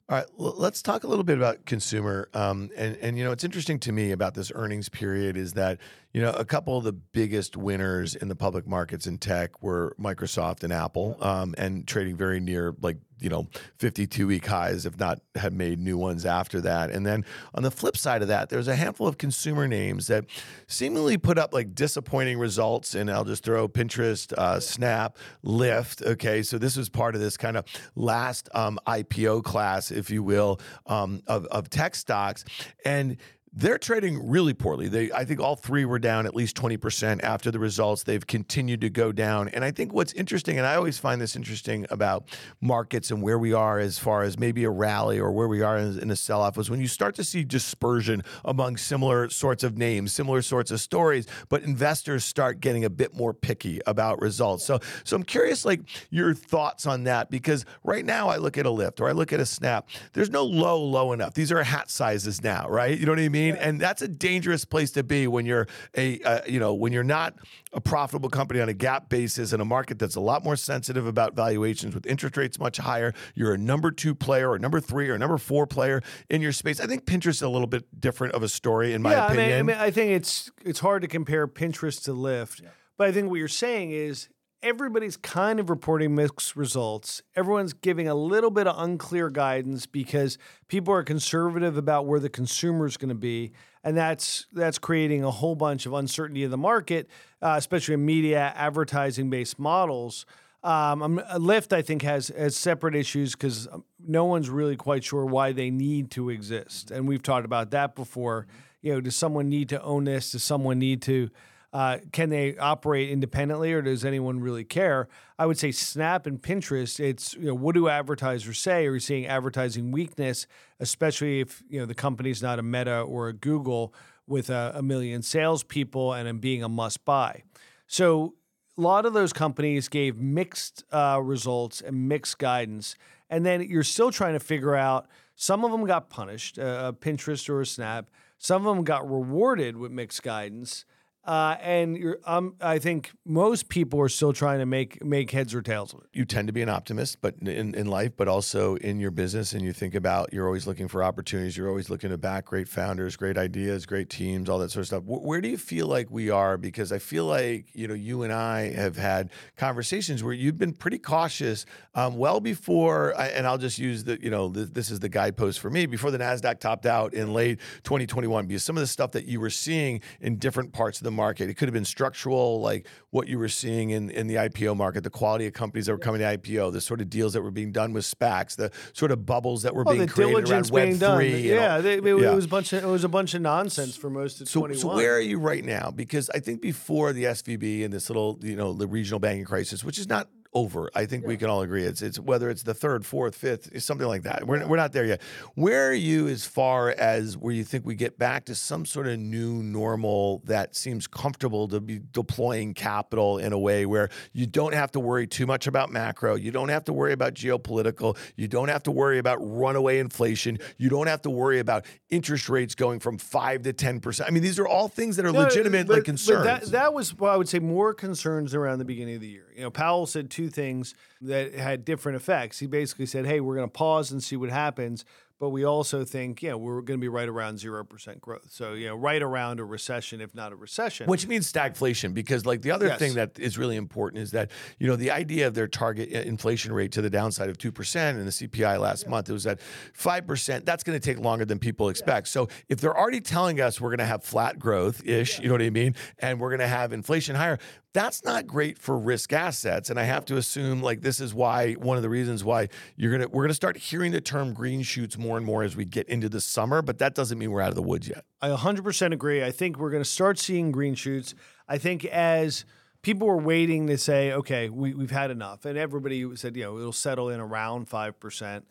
all right, let's talk a little bit about consumer. Um, and and you know, it's interesting to me about this earnings period is that you know a couple of the biggest winners in the public markets in tech were Microsoft and Apple, um, and trading very near like you know 52 week highs if not have made new ones after that. And then on the flip side of that there's a handful of consumer names that seemingly put up like disappointing results and i'll just throw pinterest uh, snap lyft okay? So this was part of this kind of last um, ipo class if you will um, of, of tech stocks. And they're trading really poorly. They, I think all three were down at least 20% after the results. They've continued to go down. And I think what's interesting, and I always find this interesting about markets and where we are as far as maybe a rally or where we are in, in a sell off, was when you start to see dispersion among similar sorts of names, similar sorts of stories, but investors start getting a bit more picky about results. So, so I'm curious, like your thoughts on that, because right now I look at a Lyft or I look at a Snap. There's no low low enough. These are hat sizes now, right? You know what I mean? Mean? And that's a dangerous place to be when you're a uh, you know when you're not a profitable company on a GAAP basis in a market that's a lot more sensitive about valuations with interest rates much higher. You're a number two player or number three or number four player in your space. I think Pinterest is a little bit different of a story in my yeah, opinion. I mean, I mean, I think it's it's hard to compare Pinterest to Lyft. Yeah But I think what you're saying is everybody's kind of reporting mixed results. Everyone's giving a little bit of unclear guidance because people are conservative about where the consumer is going to be, and that's that's creating a whole bunch of uncertainty in the market, uh, especially in media advertising based models. Um, Lyft, I think, has has separate issues because no one's really quite sure why they need to exist, and we've talked about that before. You know, does someone need to own this? Does someone need to uh, can they operate independently, or does anyone really care? I would say Snap and Pinterest. It's you know what do advertisers say? Are you seeing advertising weakness, especially if you know the company's not a Meta or a Google with a, a million salespeople and being a must buy? So a lot of those companies gave mixed uh, results and mixed guidance, and then you're still trying to figure out. Some of them got punished, uh, Pinterest or a Snap. Some of them got rewarded with mixed guidance. Uh, and um, I think most people are still trying to make make heads or tails of it. You tend to be an optimist, but in, in life, but also in your business, and you think about you're always looking for opportunities. You're always looking to back great founders, great ideas, great teams, all that sort of stuff. W- where do you feel like we are? Because I feel like you know you and I have had conversations where you've been pretty cautious, um, well before. And I'll just use the you know this, this is the guidepost for me before the Nasdaq topped out in late 2021 because some of the stuff that you were seeing in different parts of the market. It could have been structural, like what you were seeing in, in the IPO market, the quality of companies that were coming to IPO, the sort of deals that were being done with SPACs, the sort of bubbles that were oh, being created around Web three. Yeah, they, it, yeah, it, was a bunch of it was a bunch of nonsense for most of so, 21. So where are you right now? Because I think before the SVB and this little, you know, the regional banking crisis, which is not over. I think yeah. we can all agree it's it's whether it's the third, fourth, fifth, something like that. We're, we're not there yet. Where are you as far as where you think we get back to some sort of new normal that seems comfortable to be deploying capital in a way where you don't have to worry too much about macro, you don't have to worry about geopolitical, you don't have to worry about runaway inflation, you don't have to worry about interest rates going from five to ten percent. I mean, these are all things that are no, legitimate but, like concerns. That, that was well, I would say more concerns around the beginning of the year. You know, Powell said two things that had different effects. He basically said, "Hey, we're going to pause and see what happens." but we also think, yeah, we're going to be right around 0% growth. So, you know, right around a recession, if not a recession. Which means stagflation, because like the other yes. thing that is really important is that, you know, the idea of their target uh, inflation rate to the downside of 2% and the CPI last yeah. month, it was at 5%. That's going to take longer than people expect. Yeah. So if they're already telling us we're going to have flat growth ish, yeah. you know what I mean? And we're going to have inflation higher, that's not great for risk assets. And I have to assume like this is why one of the reasons why you're gonna we're gonna start hearing the term green shoots more and more as we get into the summer, but that doesn't mean we're out of the woods yet. I 100% agree. I think we're gonna start seeing green shoots. I think as people were waiting to say, okay, we, we've had enough, and everybody said, you know, it'll settle in around five percent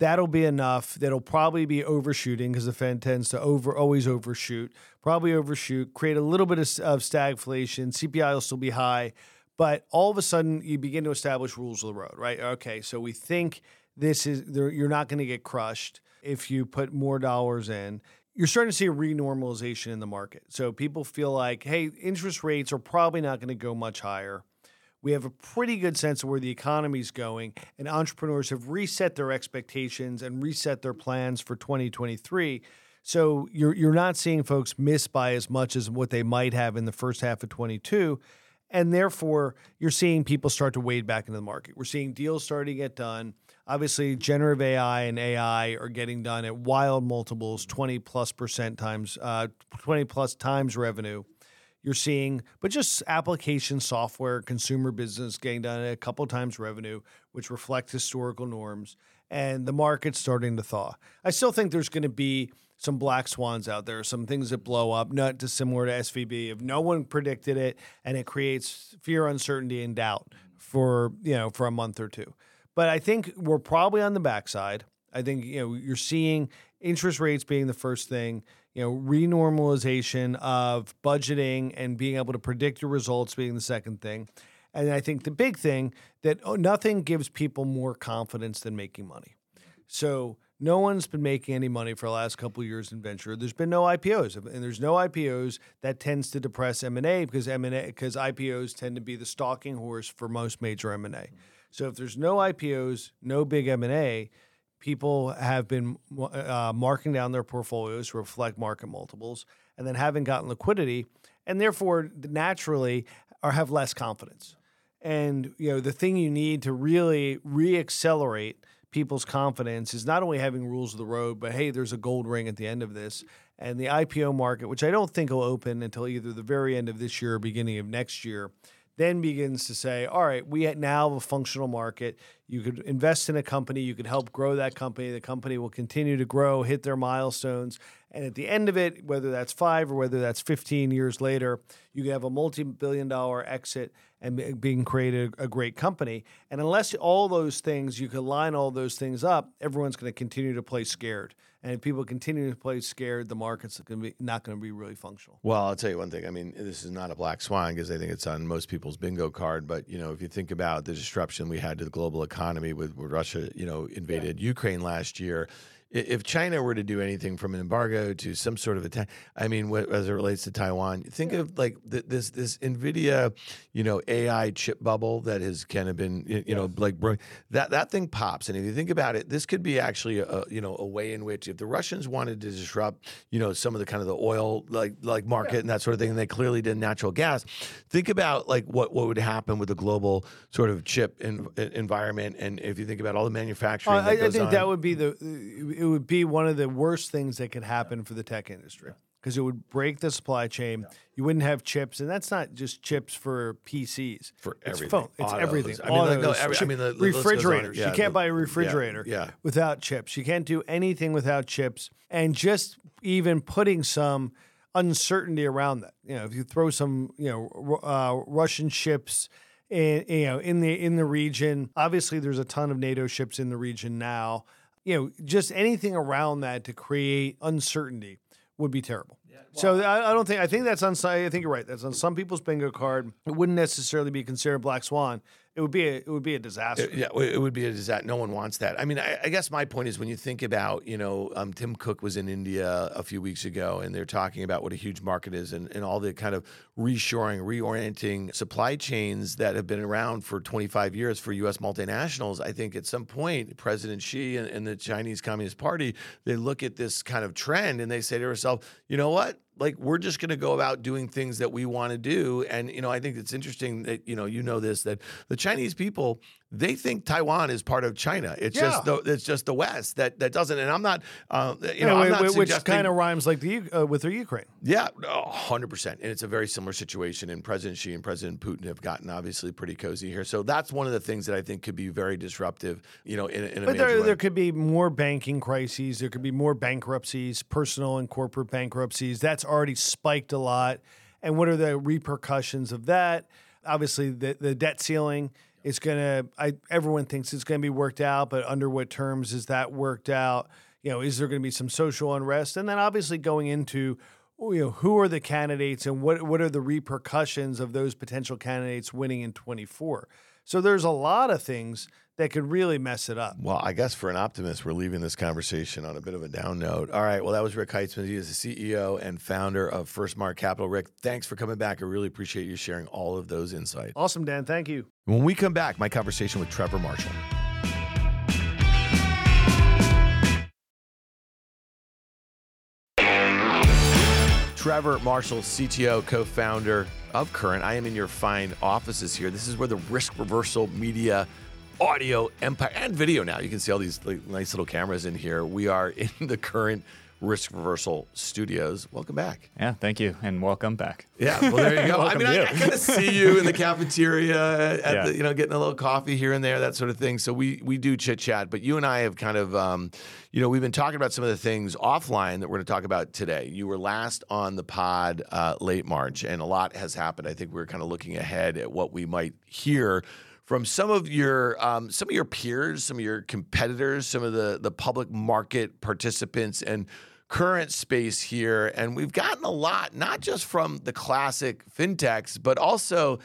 that'll be enough. That'll probably be overshooting because the Fed tends to over always overshoot. Probably overshoot, create a little bit of, of stagflation. CPI will still be high, but all of a sudden you begin to establish rules of the road, right? Okay, so we think this is you're not going to get crushed if you put more dollars in. You're starting to see a renormalization in the market. So people feel like, hey, interest rates are probably not going to go much higher we have a pretty good sense of where the economy is going, and entrepreneurs have reset their expectations and reset their plans for 2023. So you're you're not seeing folks miss by as much as what they might have in the first half of 22. And therefore, you're seeing people start to wade back into the market. We're seeing deals starting to get done. Obviously, generative AI and AI are getting done at wild multiples, 20 plus percent times, uh, 20 plus times revenue you're seeing, but just application software, consumer business getting done a couple times revenue, which reflect historical norms, and the market's starting to thaw. I still think there's going to be some black swans out there, some things that blow up, not dissimilar to SVB. If no one predicted it, and it creates fear, uncertainty, and doubt for you know for a month or two. But I think we're probably on the backside. I think you know you're seeing interest rates being the first thing you know, renormalization of budgeting and being able to predict your results being the second thing. And I think the big thing that oh, nothing gives people more confidence than making money. So no one's been making any money for the last couple years in venture. There's been no IPOs, and there's no IPOs. That tends to depress M and A because M and A because IPOs tend to be the stalking horse for most major M and A. So if there's no IPOs, no big M and A, people have been uh, marking down their portfolios to reflect market multiples and then haven't gotten liquidity and therefore naturally are have less confidence. And you know, the thing you need to really reaccelerate people's confidence is not only having rules of the road, but hey, there's a gold ring at the end of this. And the IPO market, which I don't think will open until either the very end of this year or beginning of next year, then begins to say, all right, we now have a functional market. You could invest in a company, you could help grow that company. The company will continue to grow, hit their milestones. And at the end of it, whether that's five or whether that's 15 years later, you have a multi billion dollar exit and being created a great company. And unless all those things, you can line all those things up, everyone's going to continue to play scared. And if people continue to play scared, the market's going to be not going to be really functional. Well, I'll tell you one thing. I mean, this is not a black swan because I think it's on most people's bingo card. But you know, if you think about the disruption we had to the global economy with, with Russia, you know, invaded yeah. Ukraine last year if China were to do anything from an embargo to some sort of attack, I mean, what, as it relates to Taiwan, think yeah. of like th- this this Nvidia, you know, AI chip bubble that has kind of been, you, yeah. know, like that that thing pops. And if you think about it, this could be actually a you know a way in which if the Russians wanted to disrupt, you know, some of the kind of the oil like like market yeah. and that sort of thing, and they clearly did natural gas. Think about like what what would happen with the global sort of chip in, environment, and if you think about all the manufacturing, uh, I, I, think on. that would be the it would be one of the worst things that could happen for the tech industry because it would break the supply chain. You wouldn't have chips, and that's not just chips for PCs. For it's everything, phone. It's Autos. everything. I mean, like, no, every, I mean, the, the refrigerators. Yeah, you can't the, buy a refrigerator yeah, yeah. without chips. You can't do anything without chips, and just even putting some uncertainty around that. You know, if you throw some, you know, uh, Russian ships. In, you know, in the in the region, obviously there's a ton of NATO ships in the region now you know, just anything around that to create uncertainty would be terrible. Yeah, well, so I, I, don't think I think that's on. I think you're right. That's on some people's bingo card. It wouldn't necessarily be considered black swan it would be a, it would be a disaster. It, yeah, it would be a disaster. No one wants that. I mean, I, I guess my point is when you think about, you know, um, Tim Cook was in India a few weeks ago, and they're talking about what a huge market is, and, and all the kind of reshoring, reorienting supply chains that have been around for 25 years for U.S. multinationals. I think at some point, President Xi and, and the Chinese Communist Party they look at this kind of trend and they say to themselves, you know what? Like we're just going to go about doing things that we want to do. And you know i think it's interesting that you know you know this that the chinese people they think Taiwan is part of China. It's yeah. just the it's just the West that that doesn't. And I'm not, uh, you yeah, know, I'm not which kind of rhymes like the uh, with the Ukraine. Yeah, hundred percent. And it's a very similar situation. And President Xi and President Putin have gotten obviously pretty cozy here. So that's one of the things that I think could be very disruptive. You know, in, in a but there way. there could be more banking crises. There could be more bankruptcies, personal and corporate bankruptcies. That's already spiked a lot. And what are the repercussions of that? Obviously, the the debt ceiling it's gonna. I everyone thinks it's gonna be worked out, but under what terms is that worked out? You know, is there to be some social unrest? And then obviously going into you know who are the candidates and what what are the repercussions of those potential candidates winning in 24 so there's a lot of things that could really mess it up. Well, I guess for an optimist, we're leaving this conversation on a bit of a down note. All right. Well, that was Rick Heitzmann. He is the CEO and founder of FirstMark Capital. Rick, thanks for coming back. I really appreciate you sharing all of those insights. Awesome, Dan. Thank you. When we come back, my conversation with Trevor Marshall. Trevor Marshall, CTO, co founder of Current. I am in your fine offices here. This is where the risk reversal media audio empire and video now. You can see all these like, nice little cameras in here. We are in the current Risk Reversal Studios. Welcome back. Yeah, thank you, and welcome back. Yeah, well, there you go. I mean, I, I kind of see you in the cafeteria, at yeah. the, you know, getting a little coffee here and there, that sort of thing. So we we do chit chat, but you and I have kind of, um, you know, we've been talking about some of the things offline that we're going to talk about today. You were last on the pod uh, late March, and a lot has happened. I think we're kind of looking ahead at what we might hear from some of your um, some of your peers, some of your competitors, some of the the public market participants, and current space here. And we've gotten a lot, not just from the classic fintechs, but also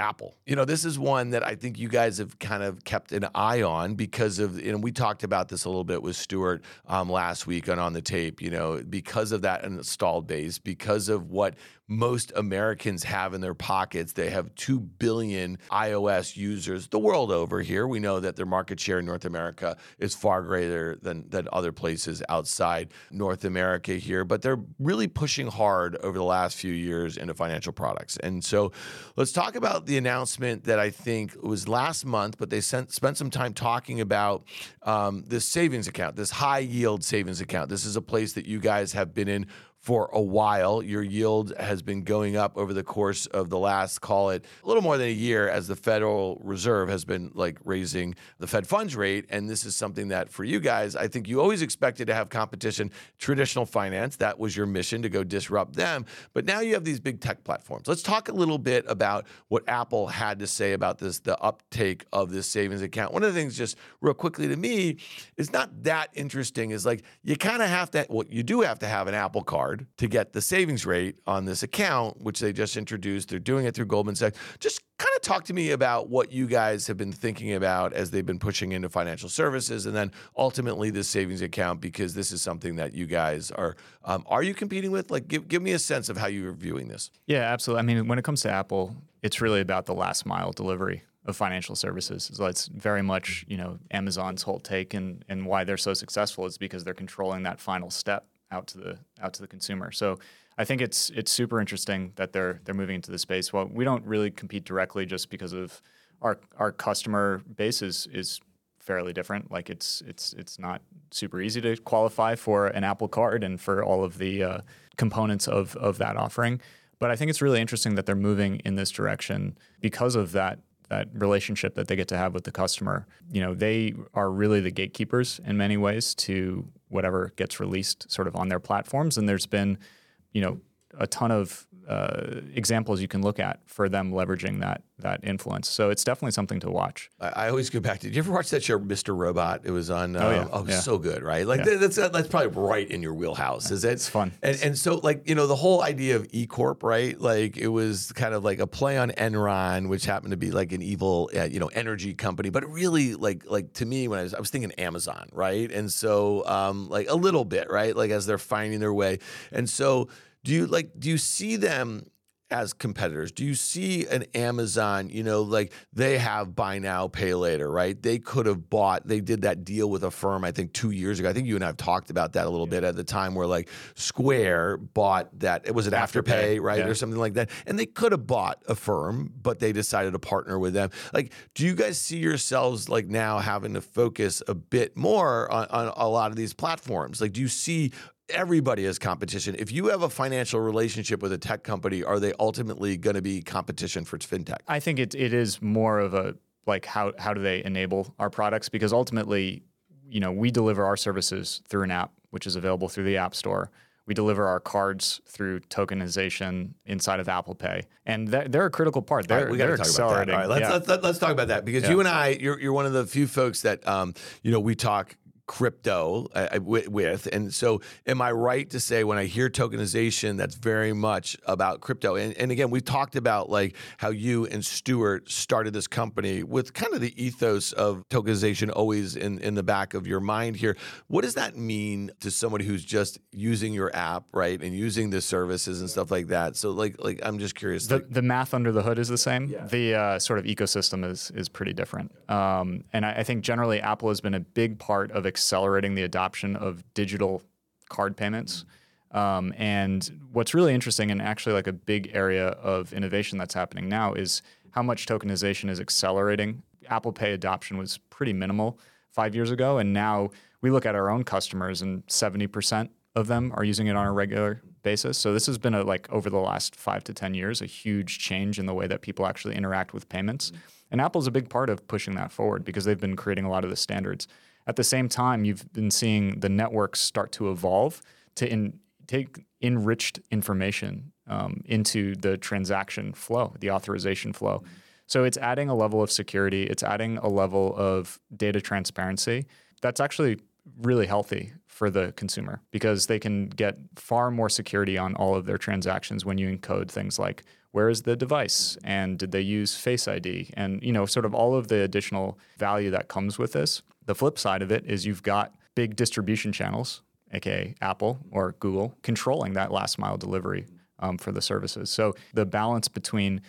Apple. You know, this is one that I think you guys have kind of kept an eye on because of, and we talked about this a little bit with Stuart um, last week on On the Tape, you know, because of that installed base, because of what most Americans have in their pockets. They have 2 billion iOS users the world over here. We know that their market share in North America is far greater than, than other places outside North America here, but they're really pushing hard over the last few years into financial products. And so let's talk about the announcement that I think was last month, but they sent, spent some time talking about um, this savings account, this high yield savings account. This is a place that you guys have been in for a while. Your yield has been going up over the course of the last, call it a little more than a year, as the Federal Reserve has been like raising the Fed funds rate. And this is something that for you guys, I think you always expected to have competition, traditional finance. That was your mission to go disrupt them. But now you have these big tech platforms. Let's talk a little bit about what Apple had to say about this, the uptake of this savings account. One of the things, just real quickly to me, is not that interesting, is like you kind of have to, well, you do have to have an Apple card to get the savings rate on this account, which they just introduced. They're doing it through Goldman Sachs. Just kind of talk to me about what you guys have been thinking about as they've been pushing into financial services and then ultimately this savings account because this is something that you guys are um, are you competing with like give, give me a sense of how you're viewing this yeah absolutely i mean when it comes to apple it's really about the last mile delivery of financial services. So it's very much, you know, Amazon's whole take and, and why they're so successful is because they're controlling that final step out to the out to the consumer. So I think it's it's super interesting that they're they're moving into the space. Well, we don't really compete directly just because of our our customer base is is fairly different. Like it's it's it's not super easy to qualify for an Apple Card and for all of the uh, components of of that offering. But I think it's really interesting that they're moving in this direction because of that that relationship that they get to have with the customer. You know, they are really the gatekeepers in many ways to whatever gets released sort of on their platforms. And there's been, you know, a ton of uh, examples you can look at for them leveraging that that influence. So it's definitely something to watch. I, I always go back to. Did you ever watch that show, Mr. Robot? It was on. Uh, oh, yeah. oh yeah. so good, right? Like yeah. that's that's probably right in your wheelhouse. Is it? It's fun. And and so like you know the whole idea of E Corp, right? Like it was kind of like a play on Enron, which happened to be like an evil, uh, you know, energy company, but really like like to me when I was I was thinking Amazon, right? And so um like a little bit, right? Like as they're finding their way, and so do you like do you see them as competitors? Do you see an Amazon, you know, like they have buy now, pay later, right? They could have bought, they did that deal with Affirm, I think two years ago. I think you and I have talked about that a little yeah. bit at the time where like Square bought that, it was an Afterpay, Afterpay right? Yeah. Or something like that. And they could have bought Affirm, but they decided to partner with them. Like, do you guys see yourselves like now having to focus a bit more on, on a lot of these platforms? Like, do you see everybody has competition. If you have a financial relationship with a tech company, are they ultimately going to be competition for fintech? I think it, it is more of a like how how do they enable our products because ultimately, you know, we deliver our services through an app which is available through the App Store. We deliver our cards through tokenization inside of Apple Pay, and they're, they're a critical part. They're, right, we got to talk about that. All right, let's, yeah. let's, let's, talk about that because yeah. you and I, you're, you're one of the few folks that, um, you know, we talk crypto uh, with. And so, am I right to say when I hear tokenization, that's very much about crypto? And, and again, we talked about like how you and Stuart started this company with kind of the ethos of tokenization always in, in the back of your mind here. What does that mean to somebody who's just using your app, right, and using the services and stuff like that? So, like, like I'm just curious. The, like, the math under the hood is the same. Yeah. The uh, sort of ecosystem is is pretty different. Um, and I, I think generally Apple has been a big part of accelerating the adoption of digital card payments. Um, and what's really interesting and actually like a big area of innovation that's happening now is how much tokenization is accelerating. Apple Pay adoption was pretty minimal five years ago, and now we look at our own customers, and 70% of them are using it on a regular basis. So this has been a like over the last five to 10 years, a huge change in the way that people actually interact with payments. And Apple's a big part of pushing that forward because they've been creating a lot of the standards. At the same time, you've been seeing the networks start to evolve to in, take enriched information um, into the transaction flow, the authorization flow. So it's adding a level of security, it's adding a level of data transparency that's actually really healthy for the consumer because they can get far more security on all of their transactions when you encode things like where is the device? And did they use face id and you know sort of all of the additional value that comes with this the flip side of it is you've got big distribution channels aka apple or google controlling that last mile delivery um, for the services so the balance between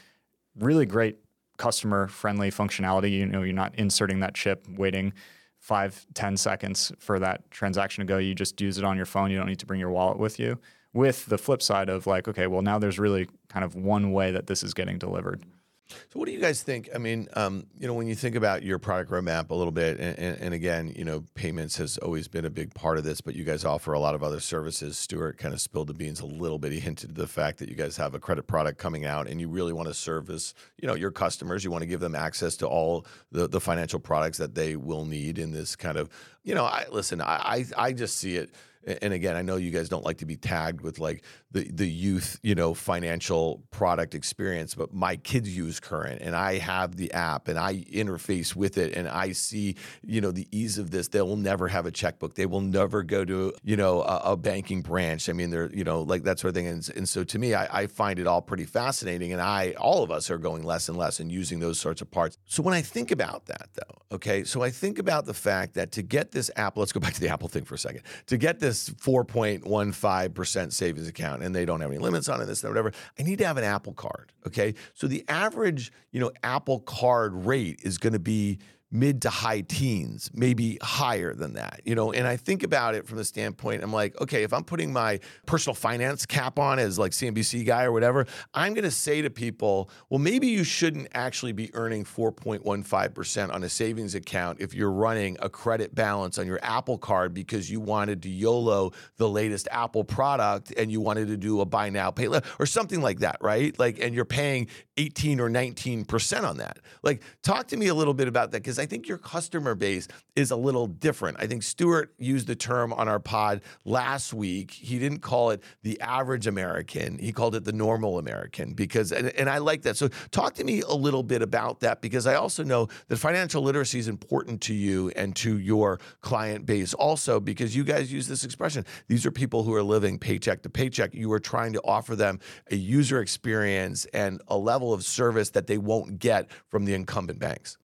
really great customer friendly functionality you know you're not inserting that chip waiting five, ten seconds for that transaction to go. You just use it on your phone. You don't need to bring your wallet with you. With the flip side of like, okay, well, now there's really kind of one way that this is getting delivered. So, what do you guys think? I mean, um, you know, when you think about your product roadmap a little bit, and, and, and, again, you know, payments has always been a big part of this, but you guys offer a lot of other services. Stuart kind of spilled the beans a little bit. He hinted to the fact that you guys have a credit product coming out, and you really want to service, you know, your customers. You want to give them access to all the, the financial products that they will need in this kind of, you know, I listen. I I, I just see it and again, I know you guys don't like to be tagged with like the the youth, you know, financial product experience, but my kids use Current and I have the app and I interface with it and I see, you know, the ease of this. They will never have a checkbook. They will never go to, you know, a, a banking branch. I mean, they're, you know, like that sort of thing. And, and so to me, I, I find it all pretty fascinating. And I, all of us are going less and less and using those sorts of parts. So when I think about that though, okay, so I think about the fact that to get this app, let's go back to the Apple thing for a second. To get this 4.15% savings account and they don't have any limits on it, this and whatever. I need to have an Apple card. Okay. So the average, you know, Apple card rate is going to be mid to high teens, maybe higher than that, you know. And I think about it from the standpoint, I'm like, okay, if I'm putting my personal finance cap on as like CNBC guy or whatever, I'm going to say to people, well, maybe you shouldn't actually be earning 4.15% on a savings account if you're running a credit balance on your Apple card because you wanted to YOLO the latest Apple product and you wanted to do a buy now, pay later or something like that, right? Like, and you're paying 18 or 19% on that. Like, talk to me a little bit about that because I think your customer base is a little different. I think Stuart used the term on our pod last week. He didn't call it the average American, he called it the normal American because, and, and I like that. So, talk to me a little bit about that because I also know that financial literacy is important to you and to your client base also because you guys use this expression. These are people who are living paycheck to paycheck. You are trying to offer them a user experience and a level level of service that they won't get from the incumbent banks.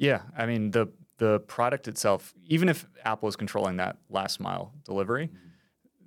Yeah, I mean the the product itself, even if Apple is controlling that last mile delivery,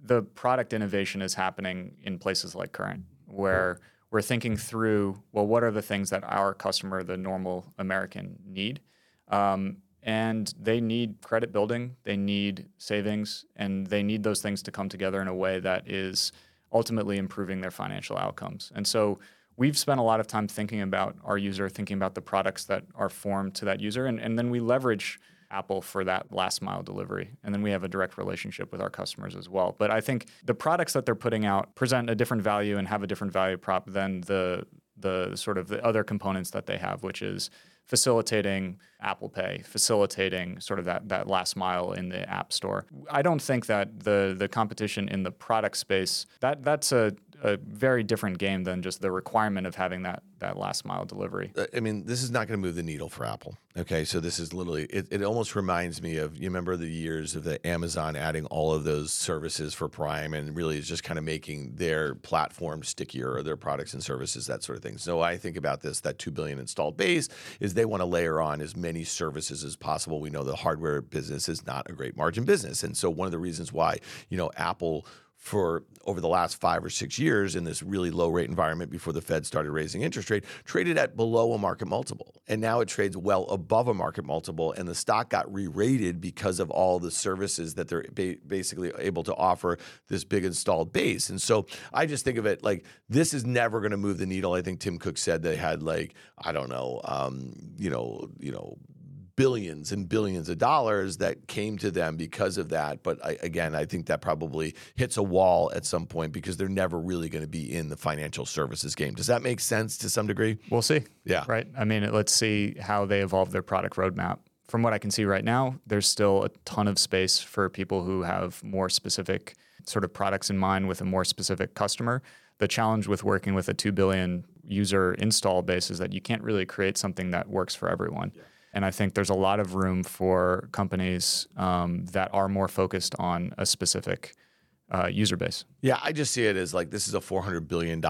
the product innovation is happening in places like Current, where we're thinking through, well, what are the things that our customer, the normal American, need? Um, and they need credit building, they need savings, and they need those things to come together in a way that is ultimately improving their financial outcomes. And so we've spent a lot of time thinking about our user, thinking about the products that are formed to that user, and, and then we leverage Apple for that last mile delivery. And then we have a direct relationship with our customers as well. But I think the products that they're putting out present a different value and have a different value prop than the the sort of the other components that they have, which is facilitating Apple Pay, facilitating sort of that that last mile in the App Store. I don't think that the the competition in the product space that that's a a very different game than just the requirement of having that that last mile delivery. Uh, I mean, this is not going to move the needle for Apple. Okay, so this is literally it, it almost reminds me of you remember the years of the Amazon adding all of those services for Prime and really is just kind of making their platform stickier or their products and services that sort of thing. So I think about this that 2 billion installed base is they want to layer on as many services as possible. We know the hardware business is not a great margin business. And so one of the reasons why, you know, Apple for over the last five or six years in this really low rate environment before the Fed started raising interest rate, traded at below a market multiple. And now it trades well above a market multiple. And the stock got re rated because of all the services that they're ba- basically able to offer this big installed base. And so I just think of it like this is never going to move the needle. I think Tim Cook said they had like, I don't know, um, you know, you know, billions and billions of dollars that came to them because of that. But I, again, I think that probably hits a wall at some point because they're never really going to be in the financial services game. Does that make sense to some degree? We'll see. Yeah. Right. I mean, let's see how they evolve their product roadmap. From what I can see right now, there's still a ton of space for people who have more specific sort of products in mind with a more specific customer. The challenge with working with a 2 billion user install base is that you can't really create something that works for everyone. Yeah. And I think there's a lot of room for companies um, that are more focused on a specific uh, user base. Yeah, I just see it as like this is a $400 billion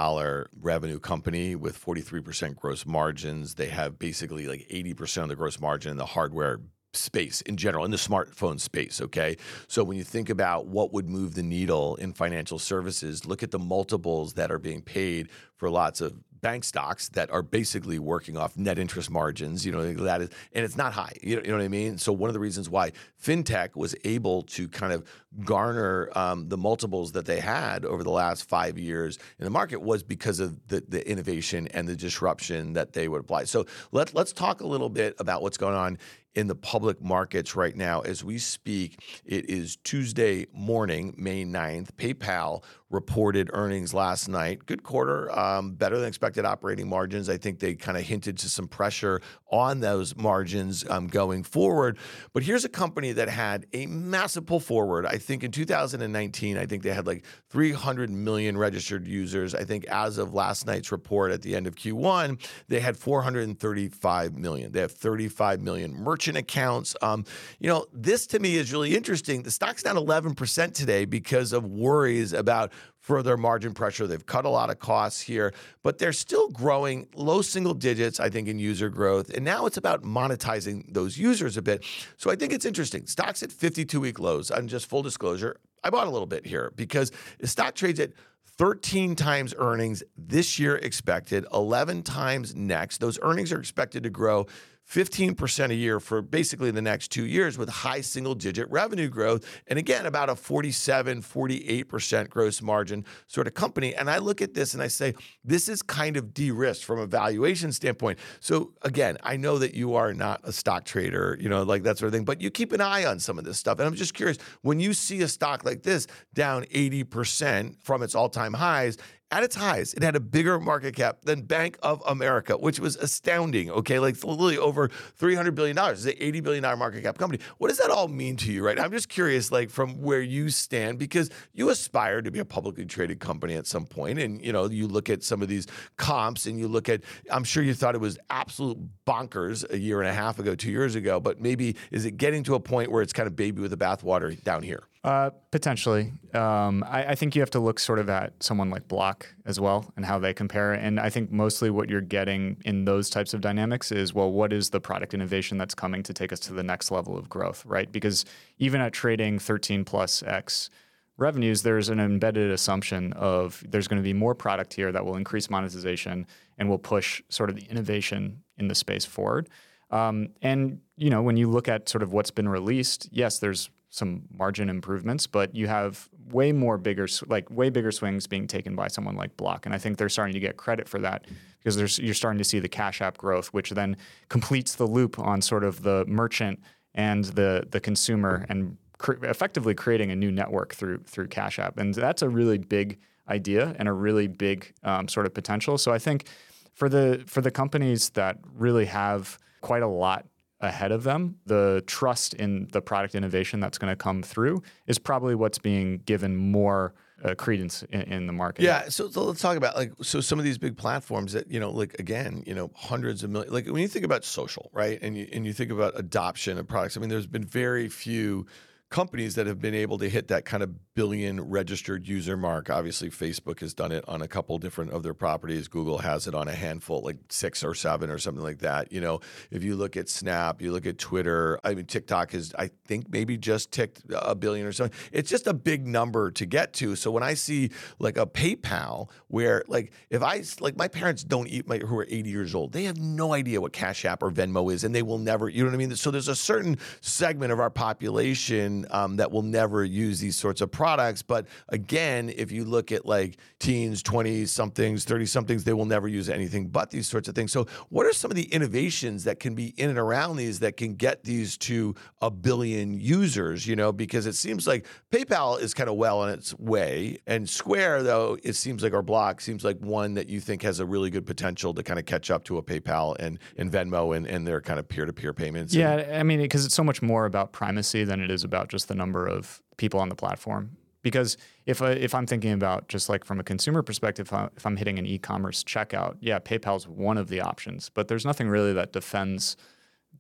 revenue company with 43% gross margins. They have basically like 80% of the gross margin in the hardware space in general, in the smartphone space. Okay. So when you think about what would move the needle in financial services, look at the multiples that are being paid for lots of bank stocks that are basically working off net interest margins. You know, that is, and it's not high. You know, you know what I mean? So one of the reasons why fintech was able to kind of garner um, the multiples that they had over the last five years in the market was because of the, the innovation and the disruption that they would apply. So let, let's talk a little bit about what's going on in the public markets right now as we speak. It is Tuesday morning, May 9th. PayPal reported earnings last night. Good quarter, um, better than expected operating margins. I think they kind of hinted to some pressure on those margins um, going forward. But here's a company that had a massive pull forward. I think in 2019, I think they had like 300 million registered users. I think as of last night's report at the end of Q1, they had 435 million. They have 35 million merchant accounts. Um, you know, this to me is really interesting. The stock's down 11% today because of worries about further margin pressure. They've cut a lot of costs here, but they're still growing low single digits, I think, in user growth. And now it's about monetizing those users a bit. So I think it's interesting. Stocks at 52 week lows. And just full disclosure, I bought a little bit here because the stock trades at 13 times earnings this year expected, 11 times next. Those earnings are expected to grow 15% a year for basically the next two years with high single digit revenue growth. And again, about a 47, 48% gross margin sort of company. And I look at this and I say, this is kind of de risked from a valuation standpoint. So again, I know that you are not a stock trader, you know, like that sort of thing, but you keep an eye on some of this stuff. And I'm just curious when you see a stock like this down 80% from its all time highs, at its highs, it had a bigger market cap than Bank of America, which was astounding. Okay, like literally over $300 billion. It's an $80 billion market cap company. What does that all mean to you, right? I'm just curious, like from where you stand, because you aspire to be a publicly traded company at some point, and you know, you look at some of these comps and you look at, I'm sure you thought it was absolute bonkers a year and a half ago, two years ago, but maybe is it getting to a point where it's kind of baby with the bathwater down here? Uh, potentially. Um, I, I, think you have to look sort of at someone like Block as well and how they compare. And I think mostly what you're getting in those types of dynamics is well, what is the product innovation that's coming to take us to the next level of growth, right? Because even at trading 13 plus X revenues, there's an embedded assumption of there's going to be more product here that will increase monetization and will push sort of the innovation in the space forward. Um, and you know, when you look at sort of what's been released, yes, there's some margin improvements, but you have way more bigger, like way bigger swings being taken by someone like Block, and I think they're starting to get credit for that because you're starting to see the Cash App growth, which then completes the loop on sort of the merchant and the the consumer, and cr- effectively creating a new network through through Cash App, and that's a really big idea and a really big um, sort of potential. So I think for the for the companies that really have quite a lot ahead of them, the trust in the product innovation that's going to come through is probably what's being given more uh, credence in, in, the market. Yeah. So, so, let's talk about like so some of these big platforms that you know like again you know hundreds of millions like when you think about social right and you and you think about adoption of products. I mean, there's been very few companies that have been able to hit that kind of billion registered user mark. Obviously, Facebook has done it on a couple different of their properties. Google has it on a handful, like six or seven or something like that. You know, if you look at Snap, you look at Twitter. I mean, TikTok is, I think, maybe just ticked a billion or something. It's just a big number to get to. So when I see like a PayPal, where like if I like my parents don't eat my who are 80 years old, they have no idea what Cash App or Venmo is, and they will never. You know what I mean? So there's a certain segment of our population um, that will never use these sorts of products. But again, if you look at like teens, 20 somethings, 30 somethings, they will never use anything but these sorts of things. So, what are some of the innovations that can be in and around these that can get these to a billion users? You know, because it seems like PayPal is kind of well on its way. And Square, though, it seems like our block seems like one that you think has a really good potential to kind of catch up to a PayPal and, and Venmo and, and their kind of peer to peer payments. Yeah. And, I mean, because it's so much more about primacy than it is about just the number of people on the platform. Because if I, if I'm thinking about just like from a consumer perspective, if I'm hitting an e-commerce checkout, yeah, PayPal's one of the options, but there's nothing really that defends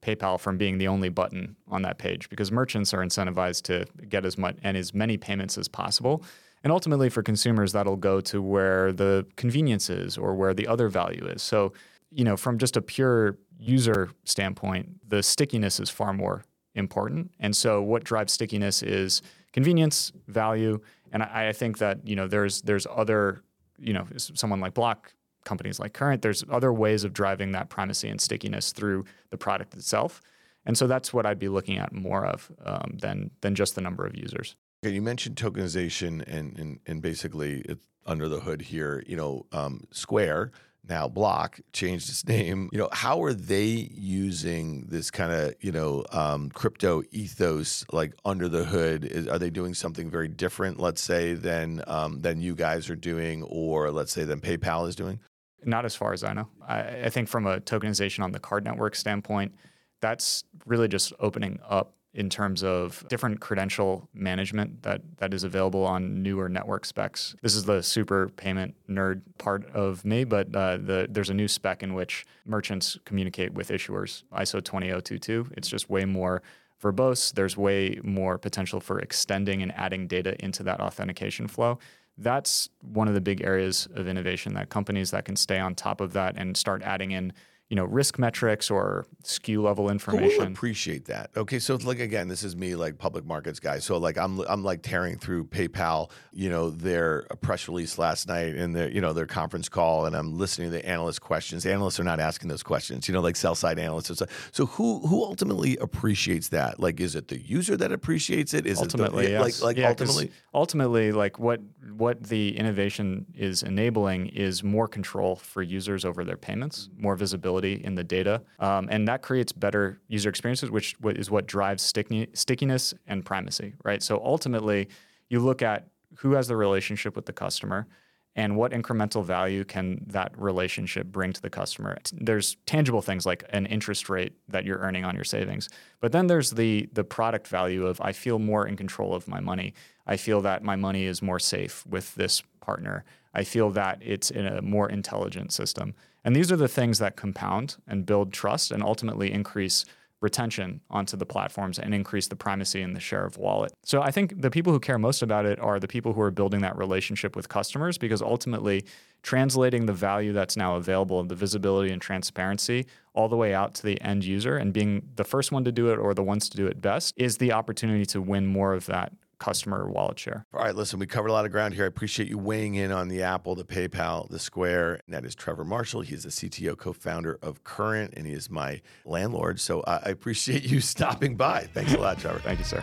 PayPal from being the only button on that page because merchants are incentivized to get as much and as many payments as possible. And ultimately, for consumers, that'll go to where the convenience is or where the other value is. So, you know, from just a pure user standpoint, the stickiness is far more important. And so, what drives stickiness is convenience, value, and I, I think that you know there's there's other you know someone like Block companies like Current, there's other ways of driving that primacy and stickiness through the product itself. And so that's what I'd be looking at more of um, than than just the number of users. Okay, you mentioned tokenization and and, and basically it's under the hood here. You know, um, Square now Block changed its name. You know, how are they using this kind of you know um, crypto ethos like under the hood? Is, are they doing something very different, let's say, than um, than you guys are doing, or let's say than PayPal is doing? Not as far as I know. I, I think from a tokenization on the card network standpoint, that's really just opening up in terms of different credential management that that is available on newer network specs. This is the super payment nerd part of me, but uh, the, there's a new spec in which merchants communicate with issuers, ISO 20022. It's just way more verbose. There's way more potential for extending and adding data into that authentication flow. That's one of the big areas of innovation that companies that can stay on top of that and start adding in you know risk metrics or SKU level information. Will appreciate that? Okay, so like again, this is me like public markets guy. So like I'm I'm like tearing through PayPal, you know, their press release last night and their you know their conference call, and I'm listening to the analyst questions. Analysts are not asking those questions, you know, like sell side analysts. So who who ultimately appreciates that? Like, is it the user that appreciates it? Is ultimately, it the, yes. like like yeah, ultimately? Ultimately, like what what the innovation is enabling is more control for users over their payments, more visibility in the data, um, and that creates better user experiences, which is what drives sticky, stickiness and primacy, right? So ultimately, you look at who has the relationship with the customer and what incremental value can that relationship bring to the customer. There's tangible things like an interest rate that you're earning on your savings but then there's the the product value of i feel more in control of my money. I feel that my money is more safe with this partner. I feel that it's in a more intelligent system and these are the things that compound and build trust and ultimately increase retention onto the platforms and increase the primacy and the share of wallet. So I think the people who care most about it are the people who are building that relationship with customers because ultimately translating the value that's now available and the visibility and transparency all the way out to the end user and being the first one to do it or the ones to do it best is the opportunity to win more of that customer wallet share. All right, listen, we covered a lot of ground here. I appreciate you weighing in on the Apple, the PayPal, the Square. And that is Trevor Marshall. He's the CTO co founder of Current, and he is my landlord. So uh, I appreciate you stopping by. Thanks a lot, Trevor. Thank you, sir.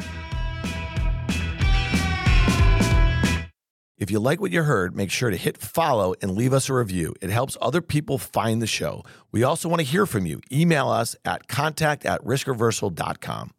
If you like what you heard, make sure to hit follow and leave us a review. It helps other people find the show. We also want to hear from you. Email us at contact at riskreversal.com.